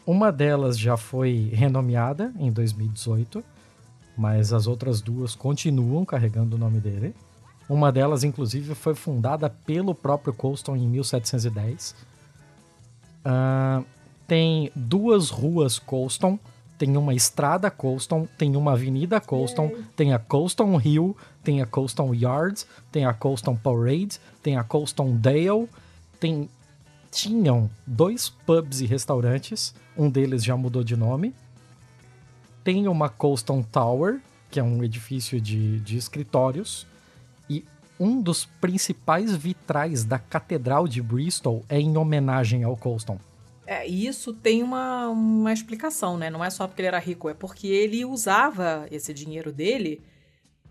Uma delas já foi renomeada em 2018, mas as outras duas continuam carregando o nome dele. Uma delas, inclusive, foi fundada pelo próprio Colston em 1710. Uh, tem duas ruas Colston tem uma estrada Colston, tem uma avenida Colston, tem a Colston Hill, tem a Colston Yards, tem a Colston Parade, tem a Colston Dale, tem tinham dois pubs e restaurantes, um deles já mudou de nome. Tem uma Colston Tower, que é um edifício de, de escritórios, e um dos principais vitrais da Catedral de Bristol é em homenagem ao Colston. É, isso tem uma, uma explicação, né? Não é só porque ele era rico, é porque ele usava esse dinheiro dele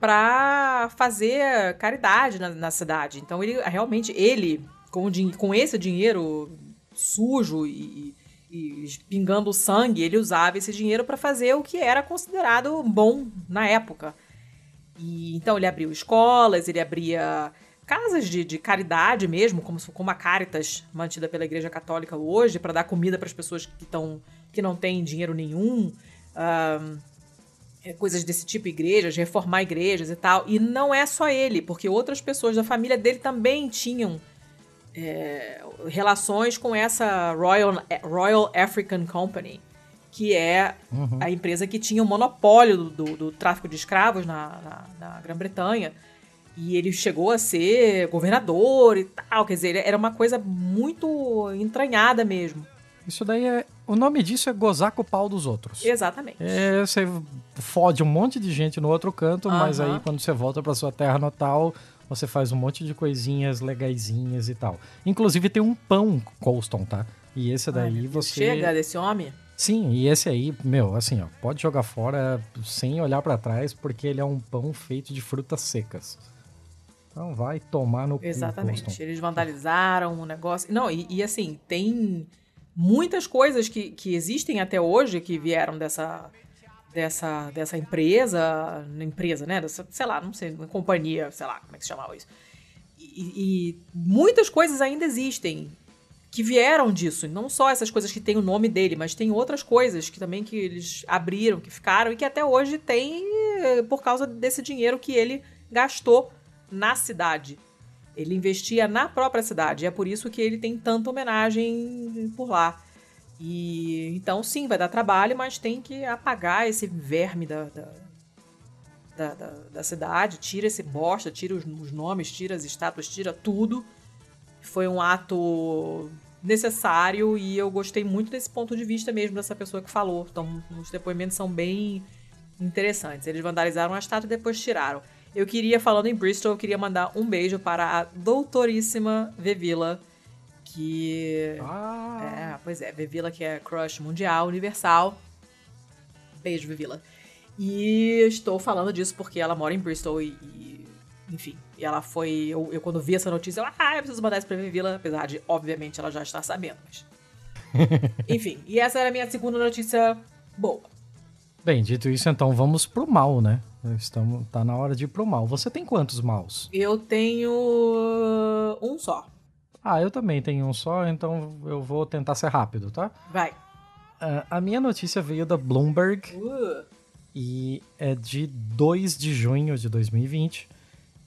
para fazer caridade na, na, cidade. Então ele realmente ele com, com esse dinheiro sujo e, e pingando sangue, ele usava esse dinheiro para fazer o que era considerado bom na época. E então ele abriu escolas, ele abria casas de, de caridade mesmo, como, como a Caritas, mantida pela Igreja Católica hoje, para dar comida para as pessoas que, tão, que não têm dinheiro nenhum. Um, é, coisas desse tipo, igrejas, reformar igrejas e tal. E não é só ele, porque outras pessoas da família dele também tinham é, relações com essa Royal, Royal African Company, que é uhum. a empresa que tinha o monopólio do, do, do tráfico de escravos na, na, na Grã-Bretanha. E ele chegou a ser governador e tal. Quer dizer, era uma coisa muito entranhada mesmo. Isso daí é. O nome disso é gozar com o pau dos outros. Exatamente. É, você fode um monte de gente no outro canto, uhum. mas aí quando você volta para sua terra natal, você faz um monte de coisinhas legaisinhas e tal. Inclusive tem um pão Colston, tá? E esse daí Ai, você. Chega desse homem? Sim, e esse aí, meu, assim, ó, pode jogar fora sem olhar para trás, porque ele é um pão feito de frutas secas. Então vai tomar no Exatamente. Cu, Eles vandalizaram o negócio. Não, e, e, assim, tem muitas coisas que, que existem até hoje que vieram dessa dessa, dessa empresa, empresa, né? Dessa, sei lá, não sei, uma companhia, sei lá, como é que se chamava isso. E, e, muitas coisas ainda existem que vieram disso. Não só essas coisas que tem o nome dele, mas tem outras coisas que também que eles abriram, que ficaram e que até hoje tem eh, por causa desse dinheiro que ele gastou na cidade. Ele investia na própria cidade. É por isso que ele tem tanta homenagem por lá. E então, sim, vai dar trabalho, mas tem que apagar esse verme da, da, da, da, da cidade, tira esse bosta, tira os, os, nomes, tira as estátuas, tira tudo. Foi um ato necessário e eu gostei muito desse ponto de vista mesmo dessa pessoa que falou. Então, os depoimentos são bem interessantes. Eles vandalizaram a estátua e depois tiraram. Eu queria, falando em Bristol, eu queria mandar um beijo para a doutoríssima Vevila, que. Ah. É, pois é, Vevila, que é crush mundial, universal. Beijo, Vevila. E estou falando disso porque ela mora em Bristol e. e enfim, e ela foi. Eu, eu, quando vi essa notícia, eu, ah, eu preciso mandar isso pra Vevila, apesar de, obviamente, ela já está sabendo. Mas... enfim, e essa era a minha segunda notícia boa. Bem, dito isso, então vamos pro mal, né? Estamos, tá na hora de ir pro mal. Você tem quantos maus? Eu tenho um só. Ah, eu também tenho um só, então eu vou tentar ser rápido, tá? Vai. Uh, a minha notícia veio da Bloomberg uh. e é de 2 de junho de 2020.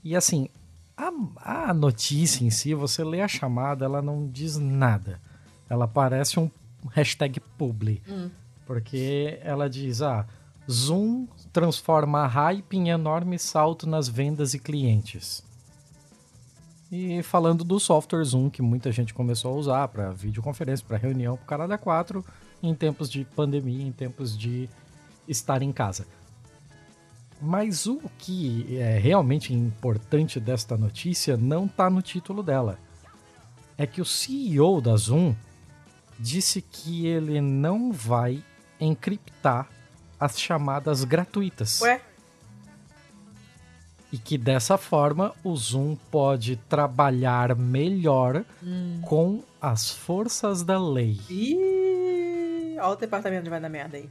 E assim, a, a notícia em si, você lê a chamada, ela não diz nada. Ela parece um hashtag publi. Hum. Porque ela diz: ah, Zoom transforma hype em enorme salto nas vendas e clientes. E falando do software Zoom, que muita gente começou a usar para videoconferência, para reunião, para caralho a 4, em tempos de pandemia, em tempos de estar em casa. Mas o que é realmente importante desta notícia não está no título dela. É que o CEO da Zoom disse que ele não vai encriptar as chamadas gratuitas. Ué? E que dessa forma o Zoom pode trabalhar melhor hum. com as forças da lei. Ih, olha o departamento de vai da merda aí.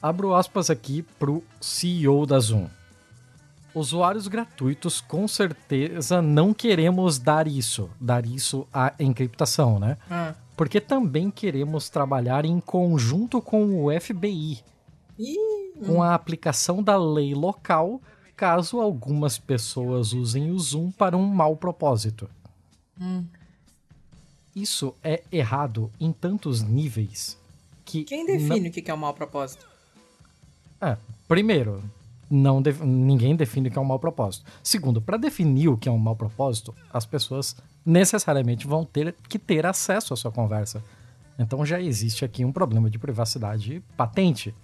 Abro aspas aqui pro CEO da Zoom. Usuários gratuitos, com certeza não queremos dar isso, dar isso à encriptação, né? Hum porque também queremos trabalhar em conjunto com o FBI, com a aplicação da lei local, caso algumas pessoas usem o Zoom para um mau propósito. Hum. Isso é errado em tantos níveis que. Quem define não... o que é um mau propósito? É, primeiro, não ninguém define o que é um mau propósito. Segundo, para definir o que é um mau propósito, as pessoas necessariamente vão ter que ter acesso à sua conversa. Então já existe aqui um problema de privacidade patente,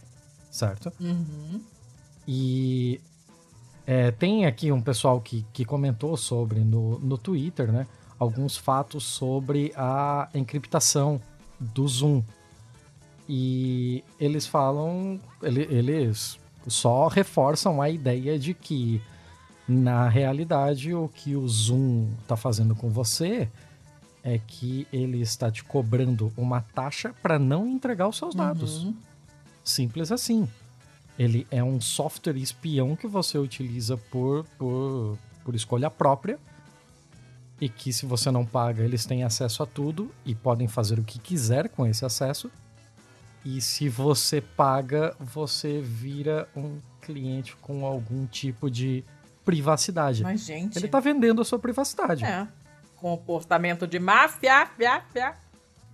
certo? Uhum. E É, tem aqui um pessoal que, que comentou sobre no, no Twitter, né? Alguns fatos sobre a encriptação do Zoom. E eles falam, eles só reforçam a ideia de que, na realidade, o que o Zoom está fazendo com você é que ele está te cobrando uma taxa para não entregar os seus dados. Uhum. Simples assim. Ele é um software espião que você utiliza por, por, por escolha própria e que se você não paga, eles têm acesso a tudo e podem fazer o que quiser com esse acesso. E se você paga, você vira um cliente com algum tipo de privacidade. Mas, gente. Ele tá vendendo a sua privacidade. É. Comportamento de máfia, fia, fia.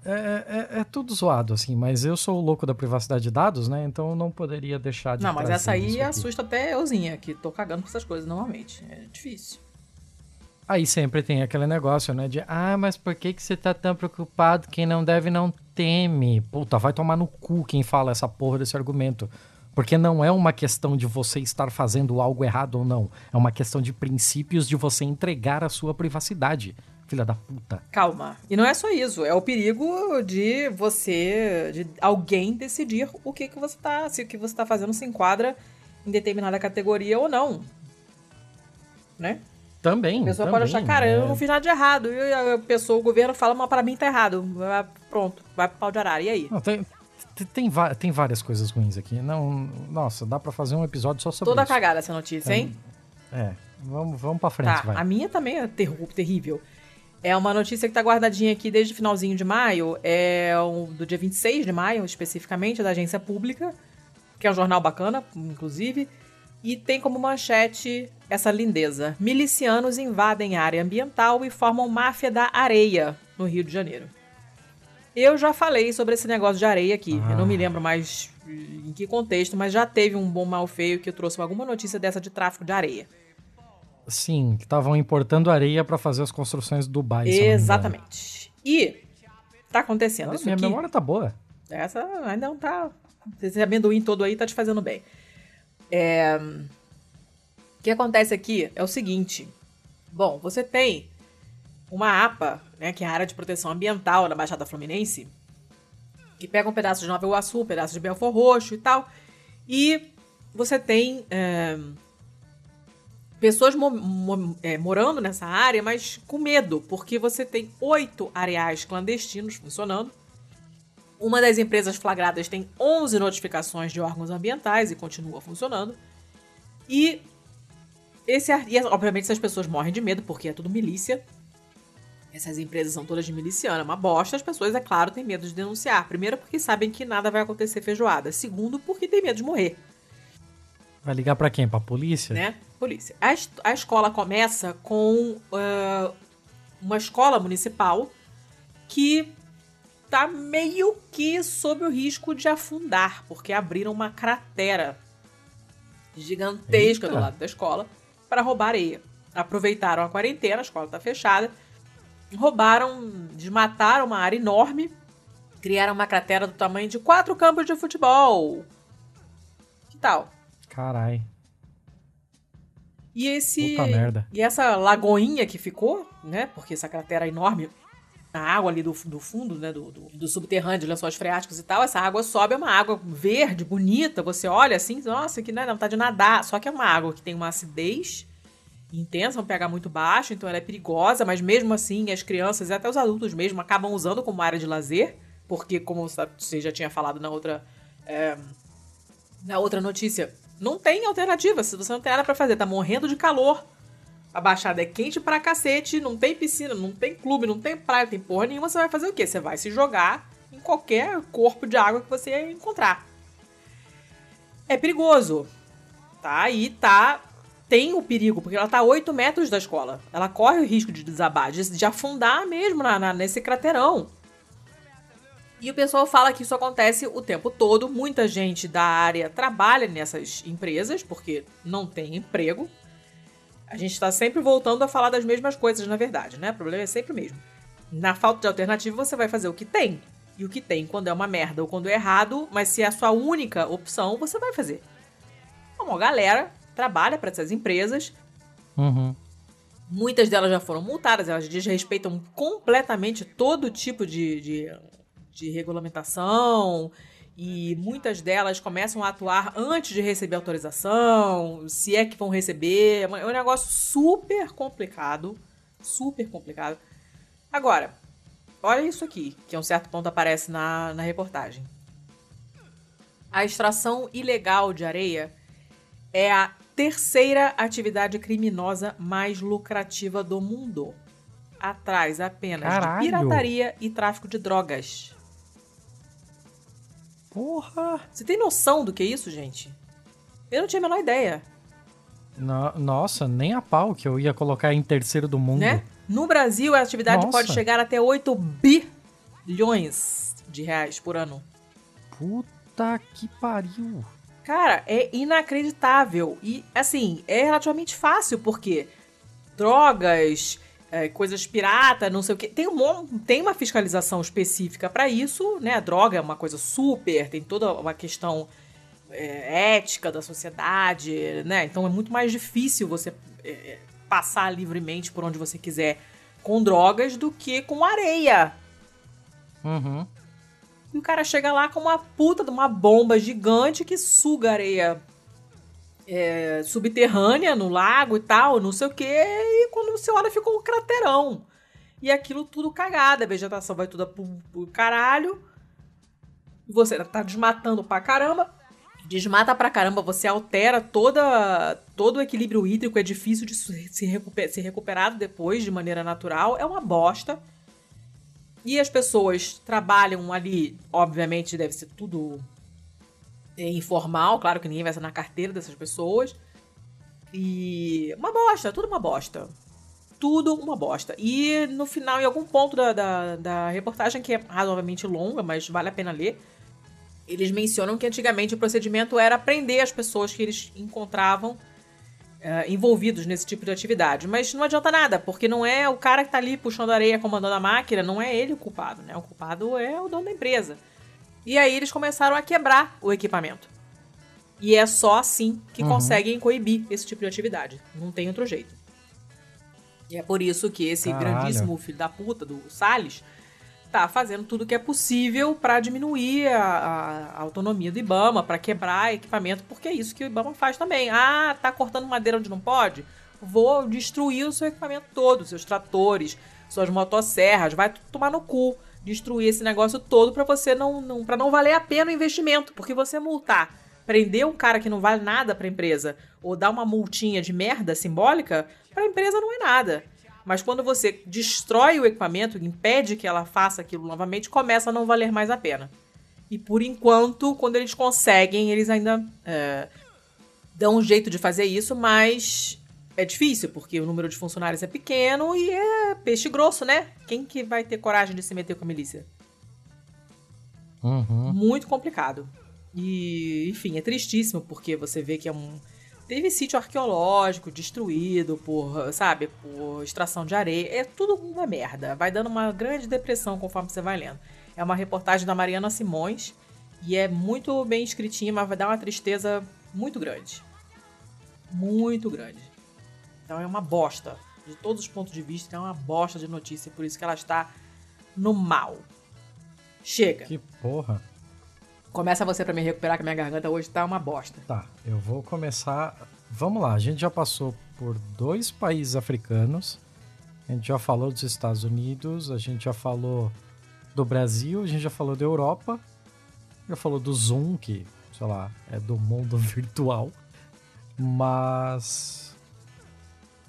É, é, é, tudo zoado, assim, mas eu sou o louco da privacidade de dados, né? Então eu não poderia deixar de. Não, mas essa aí assusta até euzinha, que tô cagando com essas coisas normalmente. É difícil. Aí sempre tem aquele negócio, né? De, ah, mas por que, que você tá tão preocupado? Quem não deve não teme. Puta, vai tomar no cu quem fala essa porra desse argumento. Porque não é uma questão de você estar fazendo algo errado ou não. É uma questão de princípios de você entregar a sua privacidade. Filha da puta. Calma. E não é só isso. É o perigo de você, de alguém decidir o que, que você tá, se o que você tá fazendo se enquadra em determinada categoria ou não. Né? Também. A pessoa também, pode achar, cara, é... eu não fiz nada de errado. E a pessoa, o governo fala, mas pra mim tá errado. Pronto, vai pro pau de arara. E aí? Não, tem, tem, tem várias coisas ruins aqui. Não, nossa, dá pra fazer um episódio só sobre Toda isso. cagada essa notícia, hein? É, vamos, vamos pra frente, tá, vai. A minha também é ter terrível. É uma notícia que tá guardadinha aqui desde o finalzinho de maio. É um, do dia 26 de maio, especificamente, da Agência Pública, que é um jornal bacana, inclusive. E tem como manchete essa lindeza: milicianos invadem área ambiental e formam máfia da areia no Rio de Janeiro. Eu já falei sobre esse negócio de areia aqui. Ah. Eu não me ah. lembro mais em que contexto, mas já teve um bom mal feio que eu trouxe alguma notícia dessa de tráfico de areia. Sim, que estavam importando areia para fazer as construções do Dubai. Exatamente. E tá acontecendo Nossa, isso minha aqui. Minha memória tá boa. Essa ainda não tá. Esse amendoim todo aí tá te fazendo bem. É... O que acontece aqui é o seguinte. Bom, você tem uma APA, né, que é a área de proteção ambiental na Baixada Fluminense, que pega um pedaço de Nova Iguaçu, um pedaço de Belfor Roxo e tal, e você tem é, pessoas mo mo é, morando nessa área, mas com medo, porque você tem oito areais clandestinos funcionando. Uma das empresas flagradas tem 11 notificações de órgãos ambientais e continua funcionando. E esse e, obviamente essas pessoas morrem de medo porque é tudo milícia. Essas empresas são todas de miliciana, é uma bosta. As pessoas, é claro, têm medo de denunciar. Primeiro, porque sabem que nada vai acontecer feijoada. Segundo, porque tem medo de morrer. Vai ligar para quem? Pra polícia? Né? Polícia. A, a escola começa com uh, uma escola municipal que tá meio que sob o risco de afundar, porque abriram uma cratera gigantesca Eita. do lado da escola para roubar areia. Aproveitaram a quarentena, a escola tá fechada roubaram, desmataram uma área enorme, criaram uma cratera do tamanho de quatro campos de futebol. Que tal? Carai. E esse. E essa lagoinha que ficou, né? Porque essa cratera enorme, a água ali do, do fundo, né? Do, do, do subterrâneo, de lençóis freáticos e tal, essa água sobe, é uma água verde, bonita. Você olha assim, nossa, que não é, não tá de nadar. Só que é uma água que tem uma acidez intensa, um pH muito baixo, então ela é perigosa, mas mesmo assim as crianças e até os adultos mesmo acabam usando como área de lazer, porque como você já tinha falado na outra é, na outra notícia, não tem alternativa, se você não tem nada para fazer, tá morrendo de calor, a baixada é quente pra cacete, não tem piscina, não tem clube, não tem praia, não tem porra nenhuma, você vai fazer o quê? Você vai se jogar em qualquer corpo de água que você encontrar. É perigoso, tá? E tá tem o perigo, porque ela tá a 8 metros da escola. Ela corre o risco de desabar, de, de afundar mesmo na, na, nesse craterão. E o pessoal fala que isso acontece o tempo todo. Muita gente da área trabalha nessas empresas, porque não tem emprego. A gente está sempre voltando a falar das mesmas coisas, na verdade, né? O problema é sempre o mesmo. Na falta de alternativa, você vai fazer o que tem. E o que tem, quando é uma merda ou quando é errado, mas se é a sua única opção, você vai fazer. Uma galera trabalha para essas empresas. Uhum. Muitas delas já foram multadas, elas desrespeitam completamente todo tipo de, de, de regulamentação e muitas delas começam a atuar antes de receber autorização, se é que vão receber. É um negócio super complicado. Super complicado. Agora, olha isso aqui, que a um certo ponto aparece na, na reportagem. A extração ilegal de areia é a terceira atividade criminosa mais lucrativa do mundo. Atrás apenas Caralho. de pirataria e tráfico de drogas. Porra! Você tem noção do que é isso, gente? Eu não tinha a menor ideia. No, nossa, nem a pau que eu ia colocar em terceiro do mundo. Né? No Brasil, a atividade nossa. pode chegar até 8 bilhões de reais por ano. Puta que pariu. Cara, é inacreditável. E, assim, é relativamente fácil, porque drogas, é, coisas pirata, não sei o que. Tem, um, tem uma fiscalização específica para isso, né? A droga é uma coisa super, tem toda uma questão é, ética da sociedade, né? Então é muito mais difícil você é, é passar livremente por onde você quiser com drogas do que com areia. Uhum. E o cara chega lá com uma puta de uma bomba gigante que suga areia é, subterrânea no lago e tal, não sei o que, e quando você olha ficou um craterão. E aquilo tudo cagado, a vegetação vai toda pro, pro caralho. Você tá desmatando pra caramba. Desmata pra caramba, você altera toda, todo o equilíbrio hídrico, é difícil de se recuper, ser recuperado depois de maneira natural, é uma bosta. E as pessoas trabalham ali, obviamente deve ser tudo é, informal, claro que ninguém vai ser na carteira dessas pessoas. E uma bosta, tudo uma bosta. Tudo uma bosta. E no final, em algum ponto da, da, da reportagem, que é razoavelmente longa, mas vale a pena ler, eles mencionam que antigamente o procedimento era prender as pessoas que eles encontravam Uh, envolvidos nesse tipo de atividade. Mas não adianta nada, porque não é o cara que tá ali puxando areia, comandando a máquina, não é ele o culpado, né? O culpado é o dono da empresa. E aí eles começaram a quebrar o equipamento. E é só assim que uhum. conseguem coibir esse tipo de atividade. Não tem outro jeito. E é por isso que esse Caralho. grandíssimo filho da puta do Salles tá fazendo tudo que é possível para diminuir a, a, autonomia do Ibama, para quebrar equipamento, porque é isso que o Ibama faz também. Ah, tá cortando madeira onde não pode? Vou destruir o seu equipamento todo, seus tratores, suas motosserras, vai tomar no cu destruir esse negócio todo para você não, não para não valer a pena o investimento, porque você multar, prender um cara que não vale nada para a empresa ou dar uma multinha de merda simbólica, para a empresa não é nada. Mas quando você destrói o equipamento, impede que ela faça aquilo novamente, começa a não valer mais a pena. E por enquanto, quando eles conseguem, eles ainda é, dão um jeito de fazer isso, mas é difícil, porque o número de funcionários é pequeno e é peixe grosso, né? Quem que vai ter coragem de se meter com a milícia? Uhum. Muito complicado. E, enfim, é tristíssimo, porque você vê que é um. Teve sítio arqueológico destruído por, sabe, por extração de areia. É tudo uma merda. Vai dando uma grande depressão conforme você vai lendo. É uma reportagem da Mariana Simões e é muito bem escritinha, mas vai dar uma tristeza muito grande. Muito grande. Então é uma bosta. De todos os pontos de vista, é uma bosta de notícia. Por isso que ela está no mal. Chega. Que porra. Começa você para me recuperar, que minha garganta hoje tá uma bosta. Tá, eu vou começar. Vamos lá, a gente já passou por dois países africanos. A gente já falou dos Estados Unidos, a gente já falou do Brasil, a gente já falou da Europa, já falou do Zoom, que, sei lá, é do mundo virtual. Mas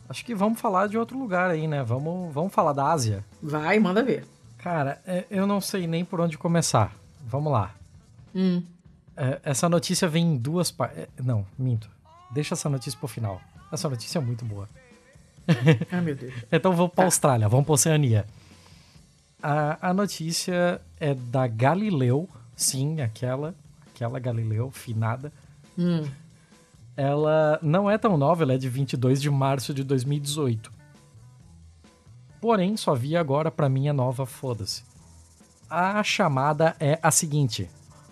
Acho que vamos falar de outro lugar aí, né? Vamos, vamos falar da Ásia. Vai, manda ver. Cara, é, eu não sei nem por onde começar. Vamos lá. Hum. É, essa notícia vem em duas partes. É, não, minto. Deixa essa notícia pro final. Essa notícia é muito boa. Ah, meu Deus. então vamos pra. Austrália, vamos pra Oceania. A, a notícia é da Galileu, sim, aquela, aquela Galileu finada. Hum ela não é tão nova, ela é de 22 de março de 2018. Porém, só vi agora para minha nova foda-se. A chamada é a seguinte: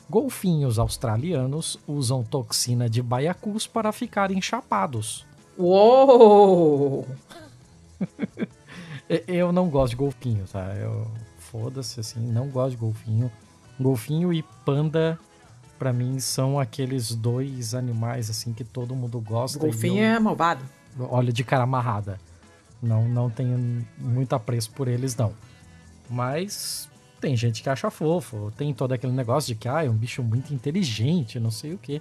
Golfinhos australianos usam toxina de baiacus para ficarem chapados. Uou! eu não gosto de golfinho, tá? Eu foda-se assim, não gosto de golfinho. Golfinho e panda para mim são aqueles dois animais assim que todo mundo gosta. golfinho eu... é malvado. Olha de cara amarrada. Não, não tenho muito apreço por eles não. Mas tem gente que acha fofo, tem todo aquele negócio de que ah, é um bicho muito inteligente, não sei o que.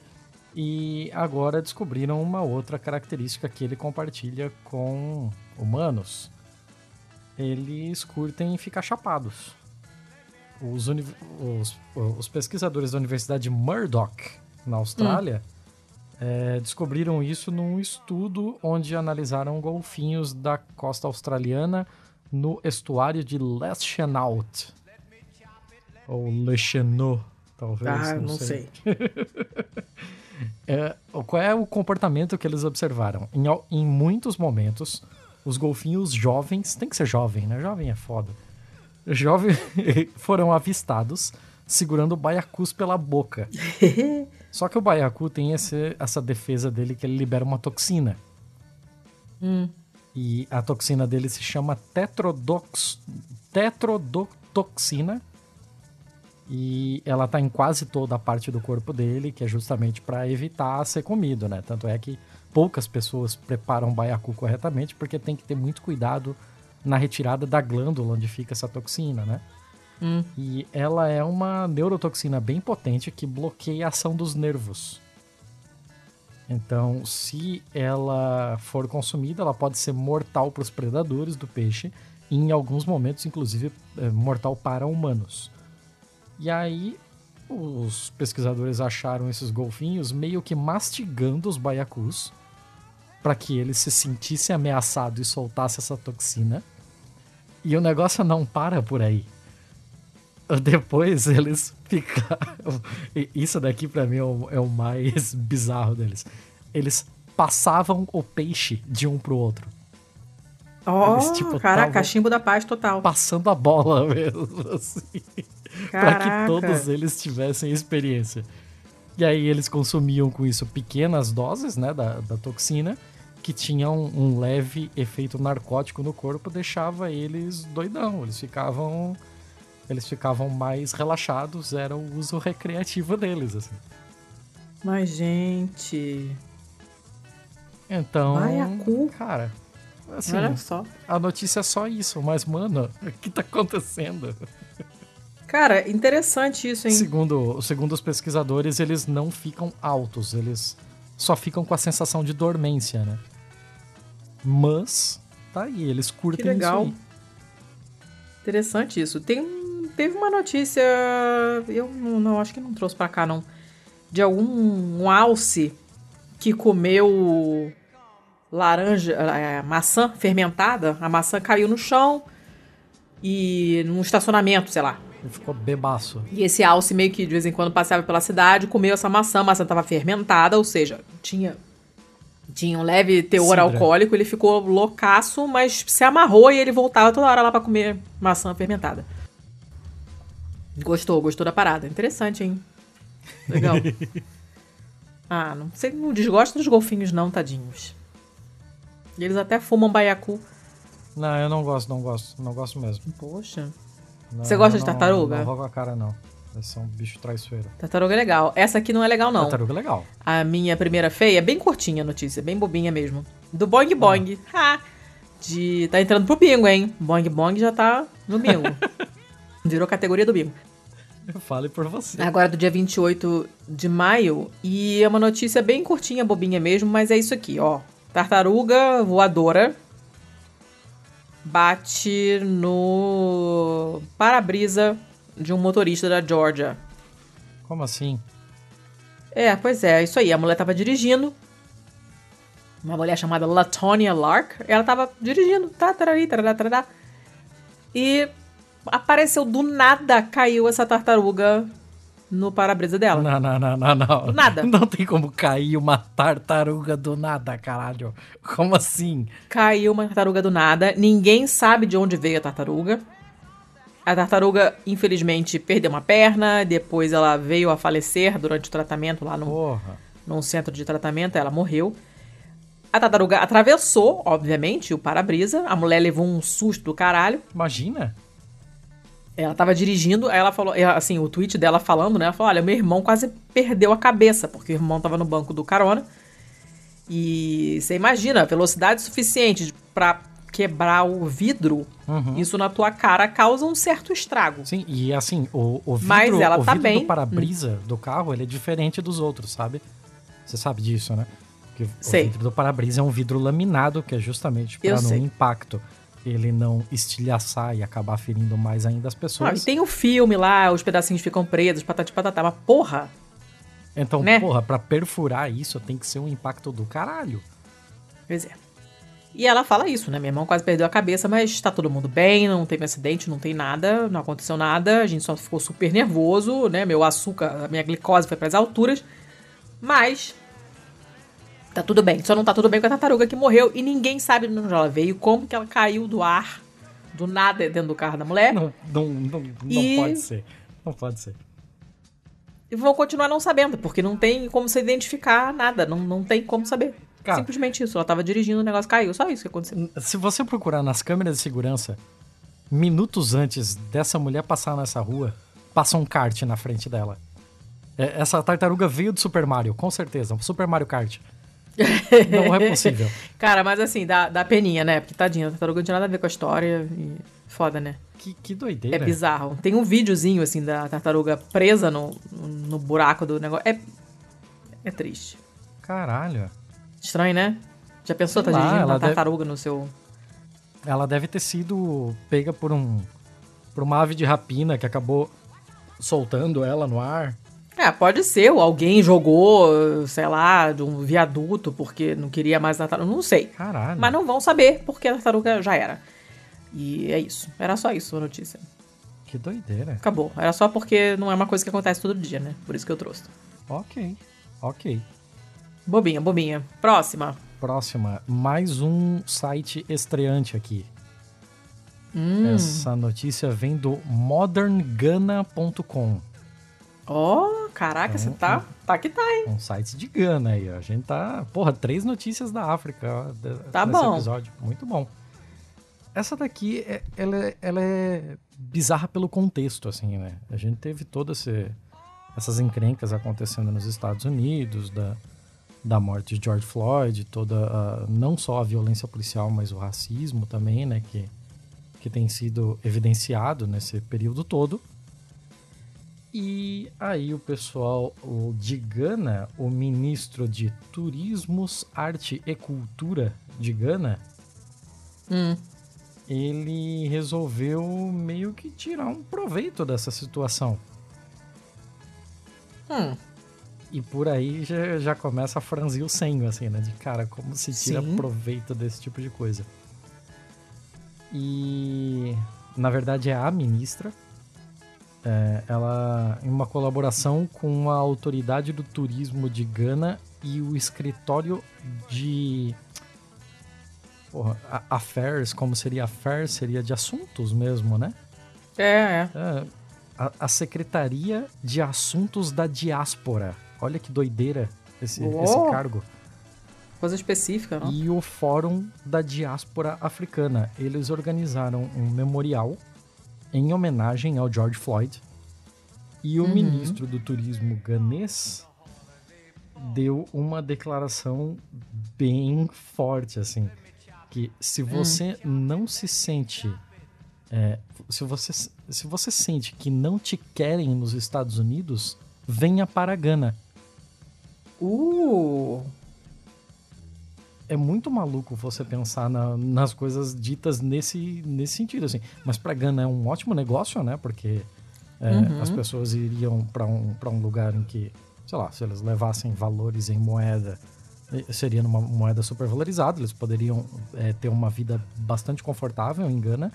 E agora descobriram uma outra característica que ele compartilha com humanos. Eles curtem ficar chapados. Os, os, os pesquisadores da Universidade de Murdoch, na Austrália, hum. é, descobriram isso num estudo onde analisaram golfinhos da costa australiana no estuário de Les Chenault, ou Le Chenot, talvez. Ah, não, não sei. sei. é, qual é o comportamento que eles observaram? Em, em muitos momentos, os golfinhos jovens, tem que ser jovem, né? Jovem é foda. Jovem foram avistados segurando baiacus pela boca. Só que o baiacu tem esse, essa defesa dele que ele libera uma toxina. Hum. E a toxina dele se chama tetrodox, tetrodotoxina, e ela tá em quase toda a parte do corpo dele, que é justamente para evitar ser comido, né? Tanto é que poucas pessoas preparam baiacu corretamente, porque tem que ter muito cuidado na retirada da glândula onde fica essa toxina, né? Hum. E ela é uma neurotoxina bem potente que bloqueia a ação dos nervos. Então, se ela for consumida, ela pode ser mortal para os predadores do peixe e, em alguns momentos, inclusive, é, mortal para humanos. E aí os pesquisadores acharam esses golfinhos meio que mastigando os baiacus para que eles se sentissem ameaçados e soltassem essa toxina. E o negócio não para por aí. Depois eles ficaram. Isso daqui para mim é o, é o, mais bizarro deles. Eles passavam o peixe de um pro outro. Oh, eles, tipo, caraca, cachimbo da paz total. Passando a bola mesmo, assim para que todos eles tivessem experiência. E aí eles consumiam com isso pequenas doses né, da, da toxina, que tinham um, um leve efeito narcótico no corpo, deixava eles doidão. Eles ficavam eles ficavam mais relaxados, era o uso recreativo deles, assim. Mas, gente. Então. Cara. Assim, Olha só. A notícia é só isso, mas, mano, o que tá acontecendo? Cara, interessante isso, hein? Segundo, segundo os pesquisadores, eles não ficam altos, eles só ficam com a sensação de dormência, né? Mas, tá aí, eles curtem que legal. isso aí. Interessante isso. Tem, teve uma notícia, eu não, não, acho que não trouxe pra cá, não, de algum um alce que comeu laranja, maçã fermentada, a maçã caiu no chão e num estacionamento, sei lá, ele ficou bebaço. E esse alce meio que de vez em quando passava pela cidade, comeu essa maçã, a maçã estava fermentada, ou seja, tinha tinha um leve teor Cidra. alcoólico, ele ficou loucaço, mas se amarrou e ele voltava toda hora lá para comer maçã fermentada. Gostou, gostou da parada. Interessante, hein? Legal. ah, não sei, não desgosta dos golfinhos não, tadinhos. eles até fumam baiacu. Não, eu não gosto, não gosto, não gosto mesmo. Poxa. Não, Você gosta de tartaruga? Não, não vou a cara, não. Esse é um bicho traiçoeiro. Tartaruga é legal. Essa aqui não é legal, não. Tartaruga é legal. A minha primeira feia, é bem curtinha a notícia, bem bobinha mesmo. Do Boing Boing. Ah. De... Tá entrando pro bingo, hein? Boing Boing já tá no bingo. Virou categoria do bingo. Eu falo por você. Agora do dia 28 de maio. E é uma notícia bem curtinha, bobinha mesmo, mas é isso aqui, ó. Tartaruga voadora bate no para-brisa de um motorista da Georgia. Como assim? É, pois é, isso aí. A mulher tava dirigindo. Uma mulher chamada Latonia Lark. Ela tava dirigindo. Tá, tarari, tarará, tarará. E apareceu do nada, caiu essa tartaruga no para-brisa dela. Não, não, não, não, não. Nada. Não tem como cair uma tartaruga do nada, caralho. Como assim? Caiu uma tartaruga do nada. Ninguém sabe de onde veio a tartaruga. A tartaruga, infelizmente, perdeu uma perna, depois ela veio a falecer durante o tratamento lá no, Porra. num centro de tratamento, ela morreu. A tartaruga atravessou, obviamente, o para-brisa. A mulher levou um susto do caralho. Imagina. Ela tava dirigindo, aí ela falou, assim, o tweet dela falando, né? Ela falou: olha, meu irmão quase perdeu a cabeça, porque o irmão tava no banco do carona. E você imagina, velocidade suficiente para quebrar o vidro, uhum. isso na tua cara causa um certo estrago. Sim, e assim, o, o vidro, Mas ela o tá vidro bem. do para-brisa hum. do carro, ele é diferente dos outros, sabe? Você sabe disso, né? Porque Sei. o vidro do para-brisa é um vidro laminado, que é justamente para no impacto ele não estilhaçar e acabar ferindo mais ainda as pessoas. Ah, e tem o filme lá, os pedacinhos ficam presos, patati patatá, mas porra! Então, né? porra, pra perfurar isso tem que ser um impacto do caralho. Pois é. E ela fala isso, né? Meu irmão quase perdeu a cabeça, mas tá todo mundo bem, não teve acidente, não tem nada, não aconteceu nada, a gente só ficou super nervoso, né? Meu açúcar, a minha glicose foi para as alturas. Mas Tá tudo bem. Só não tá tudo bem com a tartaruga que morreu e ninguém sabe de onde ela veio, como que ela caiu do ar, do nada dentro do carro da mulher. Não, não, não, não pode ser. Não pode ser. E vão continuar não sabendo, porque não tem como se identificar nada, não, não tem como saber. Cara, Simplesmente isso. Ela tava dirigindo, o negócio caiu. Só isso que aconteceu. Se você procurar nas câmeras de segurança, minutos antes dessa mulher passar nessa rua, passa um kart na frente dela. É, essa tartaruga veio do Super Mario, com certeza. Super Mario Kart. Não é possível. Cara, mas assim, dá, dá peninha, né? Porque tadinha, a tartaruga não tinha nada a ver com a história. E... Foda, né? Que, que doideira. É bizarro. Tem um videozinho, assim, da tartaruga presa no, no buraco do negócio. É, é triste. Caralho. Estranho, né? Já pensou, tá dirigindo uma tartaruga deve... no seu... Ela deve ter sido pega por um... Por uma ave de rapina que acabou soltando ela no ar. É, pode ser. Alguém jogou, sei lá, de um viaduto porque não queria mais tartaruga. Não sei. Caralho. Mas não vão saber porque a tartaruga já era. E é isso. Era só isso a notícia. Que doideira. Acabou. Era só porque não é uma coisa que acontece todo dia, né? Por isso que eu trouxe. Ok. Ok. Bobinha, bobinha. Próxima. Próxima. Mais um site estreante aqui. Hum. Essa notícia vem do moderngana.com. Oh, caraca, você tá, tá que tá, hein? Um site de Gana aí, ó. A gente tá. Porra, três notícias da África ó, tá bom. episódio. Muito bom. Essa daqui, é, ela, é, ela é bizarra pelo contexto, assim, né? A gente teve todas essas encrencas acontecendo nos Estados Unidos, da, da morte de George Floyd, toda a, não só a violência policial, mas o racismo também, né? Que, que tem sido evidenciado nesse período todo. E aí o pessoal o de Gana, o ministro de Turismos, Arte e Cultura de Gana, hum. ele resolveu meio que tirar um proveito dessa situação. Hum. E por aí já, já começa a franzir o senho, assim, né? De cara, como se tira Sim. proveito desse tipo de coisa. E na verdade é a ministra é, ela em uma colaboração com a autoridade do turismo de Gana e o escritório de porra, affairs, como seria affairs, seria de assuntos mesmo, né? É, é. é a, a, Secretaria de Assuntos da Diáspora. Olha que doideira esse, esse cargo. Coisa específica, não? E o Fórum da Diáspora Africana. Eles organizaram um memorial em homenagem ao George Floyd. E o uhum. ministro do turismo ganês deu uma declaração bem forte, assim, que se hum. você uhum. não se sente, é, se você se você sente que não te querem nos Estados Unidos, venha para Gana. Uh! É muito maluco você pensar na, nas coisas ditas nesse, nesse sentido, assim. Mas para Gana é um ótimo negócio, né? Porque é, uhum. as pessoas iriam para um, um lugar em que, sei lá, se eles levassem valores em moeda, seria numa moeda super valorizada, eles poderiam é, ter uma vida bastante confortável em Gana.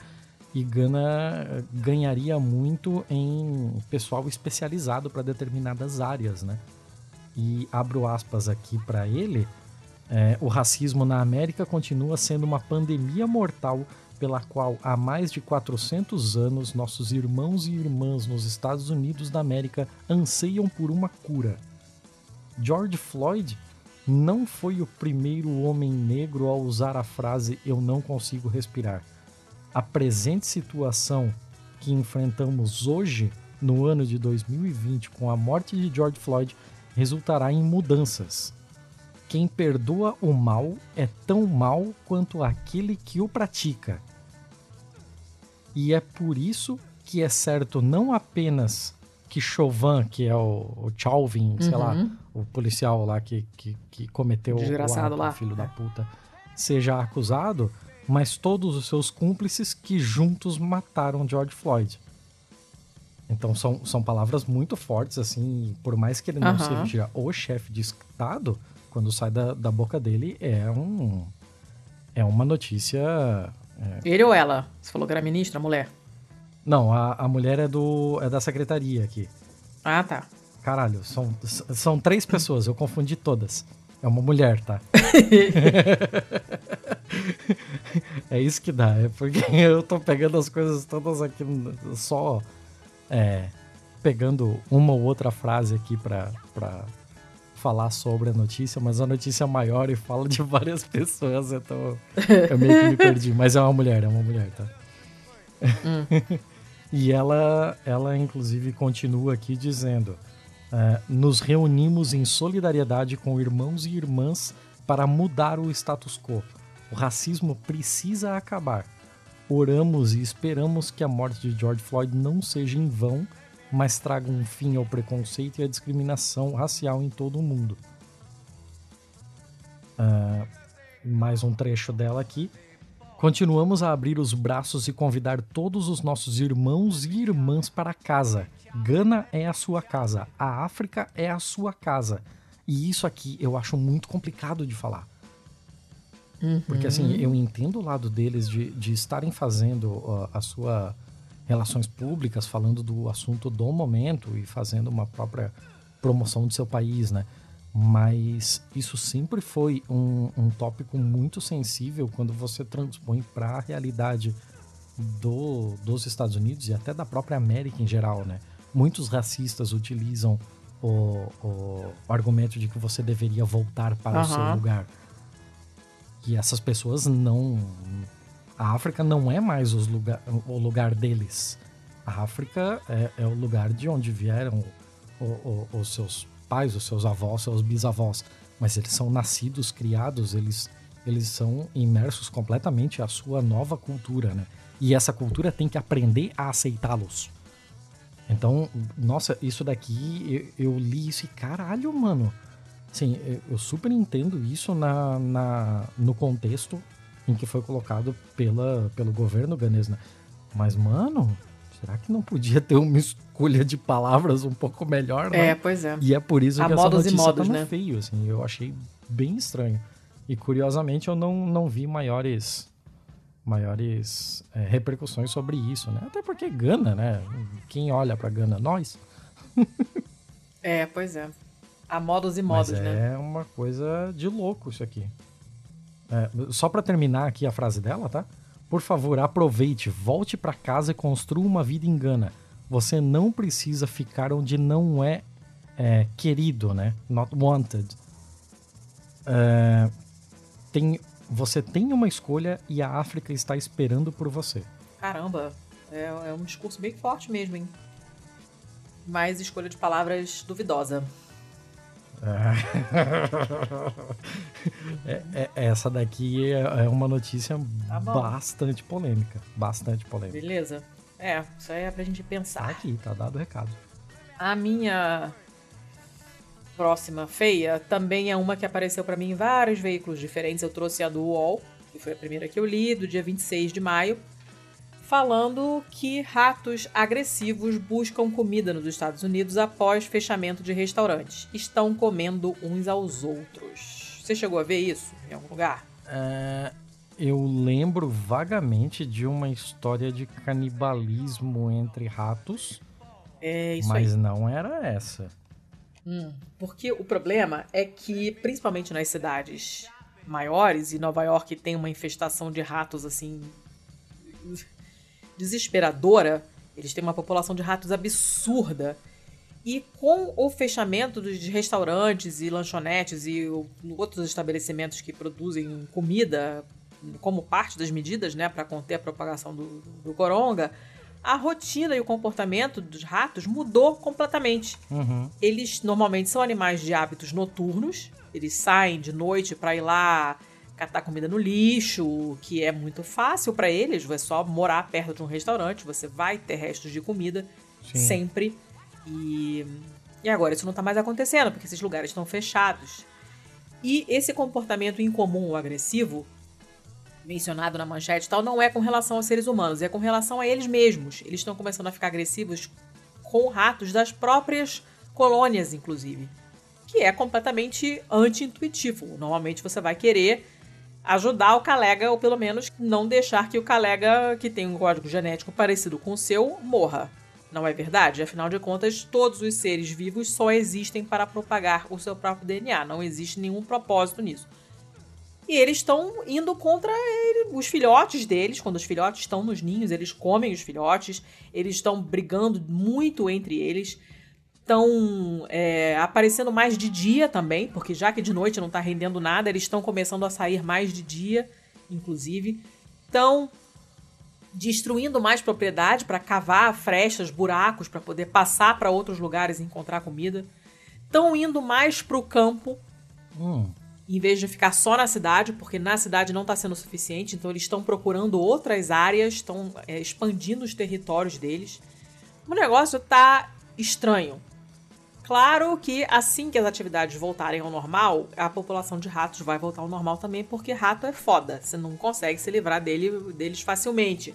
E Gana ganharia muito em pessoal especializado para determinadas áreas, né? E abro aspas aqui para ele É, o racismo na América continua sendo uma pandemia mortal pela qual há mais de 400 anos nossos irmãos e irmãs nos Estados Unidos da América anseiam por uma cura. George Floyd não foi o primeiro homem negro a usar a frase eu não consigo respirar. A presente situação que enfrentamos hoje, no ano de 2020, com a morte de George Floyd, resultará em mudanças. Quem perdoa o mal é tão mal quanto aquele que o pratica. E é por isso que é certo não apenas que Chauvin, que é o, o Chauvin, sei lá, uhum. o policial lá que, que, que cometeu Desgraçado o ato, lá. filho da puta, seja acusado, mas todos os seus cúmplices que juntos mataram George Floyd. Então são, são palavras muito fortes, assim, por mais que ele não uhum. seja o chefe de Estado, quando sai da, da boca dele é um. É uma notícia. É... Ele ou ela? Você falou que era ministra, mulher? Não, a, a mulher é do. é da secretaria aqui. Ah, tá. Caralho, são, são três pessoas, eu confundi todas. É uma mulher, tá? é isso que dá, é porque eu tô pegando as coisas todas aqui só é, pegando uma ou outra frase aqui pra, pra falar sobre a notícia, mas a notícia é maior e fala de várias pessoas, então eu meio que me perdi. Mas é uma mulher, é uma mulher, tá? Hum. e ela, ela, inclusive, continua aqui dizendo: é, Nos reunimos em solidariedade com irmãos e irmãs para mudar o status quo. O racismo precisa acabar. Oramos e esperamos que a morte de George Floyd não seja em vão, mas traga um fim ao preconceito e à discriminação racial em todo o mundo. Uh, mais um trecho dela aqui. Continuamos a abrir os braços e convidar todos os nossos irmãos e irmãs para casa. Gana é a sua casa, a África é a sua casa. E isso aqui eu acho muito complicado de falar. Uhum. Porque assim, eu entendo o lado deles de, de estarem fazendo uh, a sua relações públicas, falando do assunto do momento e fazendo uma própria promoção do seu país, né? mas isso sempre foi um, um tópico muito sensível quando você transpõe para a realidade do, dos Estados Unidos e até da própria América em geral, né? Muitos racistas utilizam o, o, argumento de que você deveria voltar para uhum. o seu lugar. E essas pessoas não. A África não é mais lugar, o lugar deles. A África é, é o lugar de onde vieram os seus pais, os seus avós, seus bisavós, mas eles são nascidos, criados, eles, eles são imersos completamente à sua nova cultura, né? E essa cultura tem que aprender a aceitá-los. Então, nossa, isso daqui, eu, eu, li isso e caralho, mano. Sim, eu super entendo isso na, na, no contexto em que foi colocado pela, pelo governo ganês, né? Mas, mano, será que não podia ter uma escolha de palavras um pouco melhor, né? É, pois é. E é por isso a que essa notícia modos, tá né? feio, assim. Eu achei bem estranho. E curiosamente eu não, não vi maiores maiores é, repercussões sobre isso, né? Até porque Gana, né? Quem olha para Gana? Nós. é, pois é. Há modos e modos, Mas né? É uma coisa de louco isso aqui. É, só para terminar aqui a frase dela, tá? Por favor, aproveite, volte para casa e construa uma vida em Gana. Você não precisa ficar onde não é, é querido, né? Not wanted. É, tem, você tem uma escolha e a África está esperando por você. Caramba, é, é um discurso bem forte mesmo, hein? Mais escolha de palavras duvidosa. É, é, essa daqui é, é uma notícia tá bastante polêmica. Bastante polêmica. Beleza. É, isso aí é pra gente pensar. Tá aqui, tá dado o recado. A minha próxima feia também é uma que apareceu para mim em vários veículos diferentes. Eu trouxe a do UOL, que foi a primeira que eu li, do dia 26 de maio falando que ratos agressivos buscam comida nos Estados Unidos após fechamento de restaurantes. Estão comendo uns aos outros. Você chegou a ver isso em algum lugar? É, eu lembro vagamente de uma história de canibalismo entre ratos. É isso mas aí. não era essa. Hum, porque o problema é que, principalmente nas cidades maiores, e Nova York tem uma infestação de ratos assim desesperadora. Eles têm uma população de ratos absurda. E com o fechamento dos restaurantes e lanchonetes e outros estabelecimentos que produzem comida como parte das medidas né, para conter a propagação do, do coronga, a rotina e o comportamento dos ratos mudou completamente. Uhum. Eles normalmente são animais de hábitos noturnos, eles saem de noite para ir lá catar comida no lixo, que é muito fácil para eles, é só morar perto de um restaurante, você vai ter restos de comida Sim. sempre. E, e agora isso não está mais acontecendo, porque esses lugares estão fechados. E esse comportamento incomum ou agressivo mencionado na manchete e tal, não é com relação aos seres humanos, é com relação a eles mesmos. Eles estão começando a ficar agressivos com ratos das próprias colônias, inclusive. Que é completamente anti-intuitivo. Normalmente você vai querer ajudar o colega, ou pelo menos não deixar que o colega que tem um código genético parecido com o seu morra. Não é verdade? Afinal de contas, todos os seres vivos só existem para propagar o seu próprio DNA. Não existe nenhum propósito nisso. E eles estão indo contra ele, os filhotes deles. Quando os filhotes estão nos ninhos, eles comem os filhotes. Eles estão brigando muito entre eles. Estão é, aparecendo mais de dia também, porque já que de noite não está rendendo nada, eles estão começando a sair mais de dia, inclusive. Estão destruindo mais propriedade para cavar frestas, buracos, para poder passar para outros lugares e encontrar comida. Estão indo mais para o campo. Hum em vez de ficar só na cidade, porque na cidade não está sendo suficiente, então eles estão procurando outras áreas, estão é, expandindo os territórios deles. O negócio está estranho. Claro que assim que as atividades voltarem ao normal, a população de ratos vai voltar ao normal também, porque rato é foda. Você não consegue se livrar dele, deles facilmente.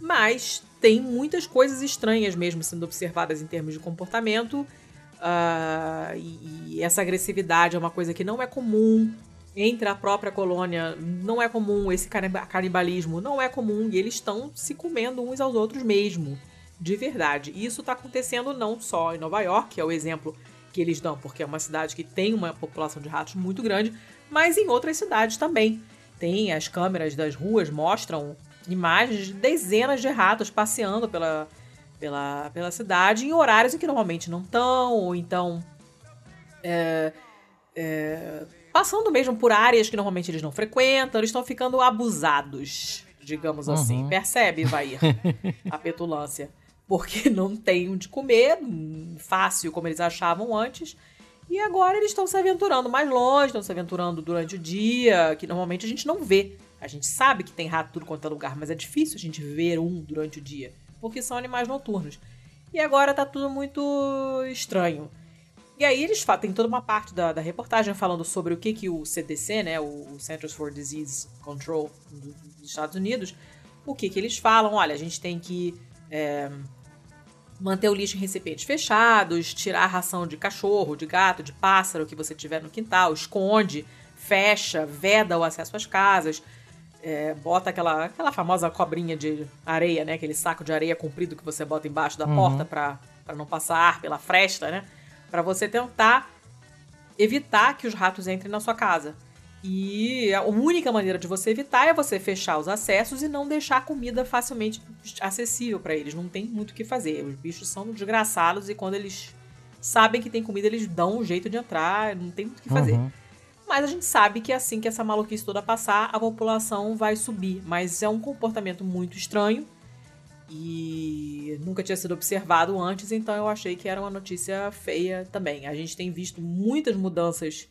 Mas tem muitas coisas estranhas mesmo sendo observadas em termos de comportamento Uh, e, e, essa agressividade é uma coisa que não é comum entre a própria colônia, não é comum esse canibalismo, não é comum e eles estão se comendo uns aos outros mesmo, de verdade. E isso está acontecendo não só em Nova York, que é o exemplo que eles dão, porque é uma cidade que tem uma população de ratos muito grande, mas em outras cidades também. Tem as câmeras das ruas mostram imagens de dezenas de ratos passeando pela, pela, pela cidade em horários em que normalmente não estão, ou então é, é, passando mesmo por áreas que normalmente eles não frequentam, eles estão ficando abusados, digamos assim. uhum. assim. Percebe, Vair, a petulância. Porque não tem onde comer, fácil como eles achavam antes. E agora eles estão se aventurando mais longe, estão se aventurando durante o dia, que normalmente a gente não vê. A gente sabe que tem rato tudo quanto é lugar, mas é difícil a gente ver um durante o dia porque são animais noturnos. E agora tá tudo muito estranho. E aí eles tem toda uma parte da, da, reportagem falando sobre o que, que o CDC, né, o Centers for Disease Control dos Estados Unidos, o que, que eles falam. Olha, a gente tem que é, manter o lixo em recipientes fechados, tirar a ração de cachorro, de gato, de pássaro que você tiver no quintal, esconde, fecha, veda o acesso às casas é, bota aquela, aquela famosa cobrinha de areia, né? Aquele saco de areia comprido que você bota embaixo da uhum. porta para não passar ar pela fresta, né? Para você tentar evitar que os ratos entrem na sua casa. E a única maneira de você evitar é você fechar os acessos e não deixar a comida facilmente acessível para eles. Não tem muito o que fazer. Os bichos são desgraçados e quando eles sabem que tem comida, eles dão um jeito de entrar, não tem muito o que fazer. Uhum. Mas a gente sabe que assim que essa maluquice toda passar, a população vai subir. Mas é um comportamento muito estranho e nunca tinha sido observado antes, então eu achei que era uma notícia feia também. A gente tem visto muitas mudanças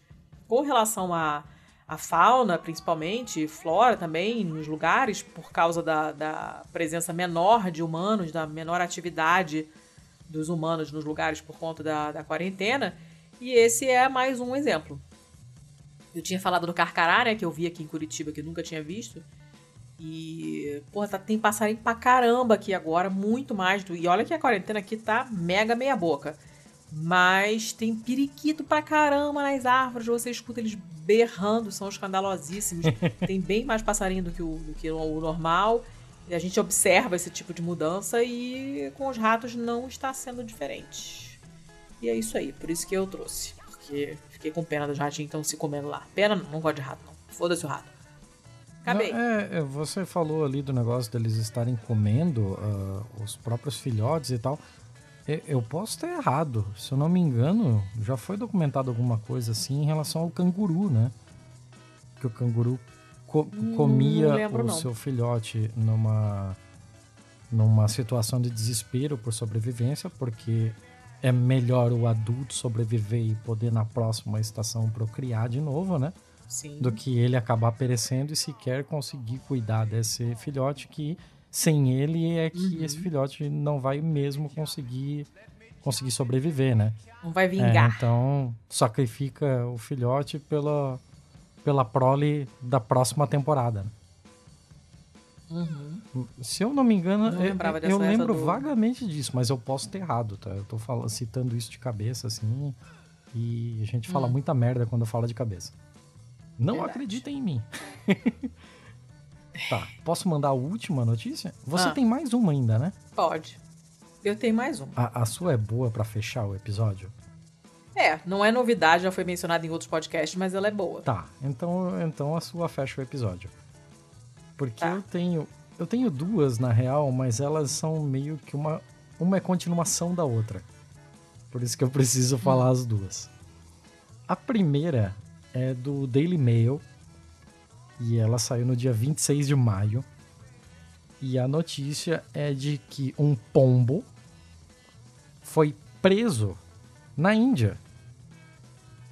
com relação à, à fauna, principalmente, flora também, nos lugares, por causa da, da presença menor de humanos, da menor atividade dos humanos nos lugares por conta da, da quarentena. E esse é mais um exemplo. Eu tinha falado do Carcará, né? Que eu vi aqui em Curitiba, que eu nunca tinha visto. E, porra, tá, tem passarinho pra caramba aqui agora, muito mais do. E olha que a quarentena aqui tá mega meia boca. Mas tem periquito pra caramba nas árvores, você escuta eles berrando, são escandalosíssimos. tem bem mais passarinho do que o, do que o normal. E a gente observa esse tipo de mudança e com os ratos não está sendo diferente. E é isso aí, por isso que eu trouxe. Porque Fiquei com pena dos ratinhos então se comendo lá. Pena não, não gosto de rato, não. Foda-se o rato. Acabei. Não, é, é, você falou ali do negócio deles estarem comendo uh, os próprios filhotes e tal. Eu posso ter errado. Se eu não me engano, já foi documentado alguma coisa assim em relação ao canguru, né? Que o canguru co comia lembro, o não. seu filhote numa numa situação de desespero por sobrevivência, porque é melhor o adulto sobreviver e poder na próxima estação procriar de novo, né? Sim. Do que ele acabar perecendo e sequer conseguir cuidar desse filhote que sem ele é que uhum. esse filhote não vai mesmo conseguir conseguir sobreviver, né? Não vai vingar. É, então sacrifica o filhote pela pela prole da próxima temporada. Né? Uhum. Se eu não me engano, não eu, eu lembro do... vagamente disso, mas eu posso ter errado, tá? Eu tô falando, citando isso de cabeça, assim, e a gente fala hum. muita merda quando fala de cabeça. Não Verdade. acreditem em mim. tá, posso mandar a última notícia? Você ah. tem mais uma ainda, né? Pode. Eu tenho mais uma. A, a sua é boa para fechar o episódio? É, não é novidade, já foi mencionada em outros podcasts, mas ela é boa. Tá, então, então a sua fecha o episódio. Porque tá. eu tenho. Eu tenho duas, na real, mas elas são meio que uma. Uma é continuação da outra. Por isso que eu preciso falar hum. as duas. A primeira é do Daily Mail. E ela saiu no dia 26 de maio. E a notícia é de que um pombo foi preso na Índia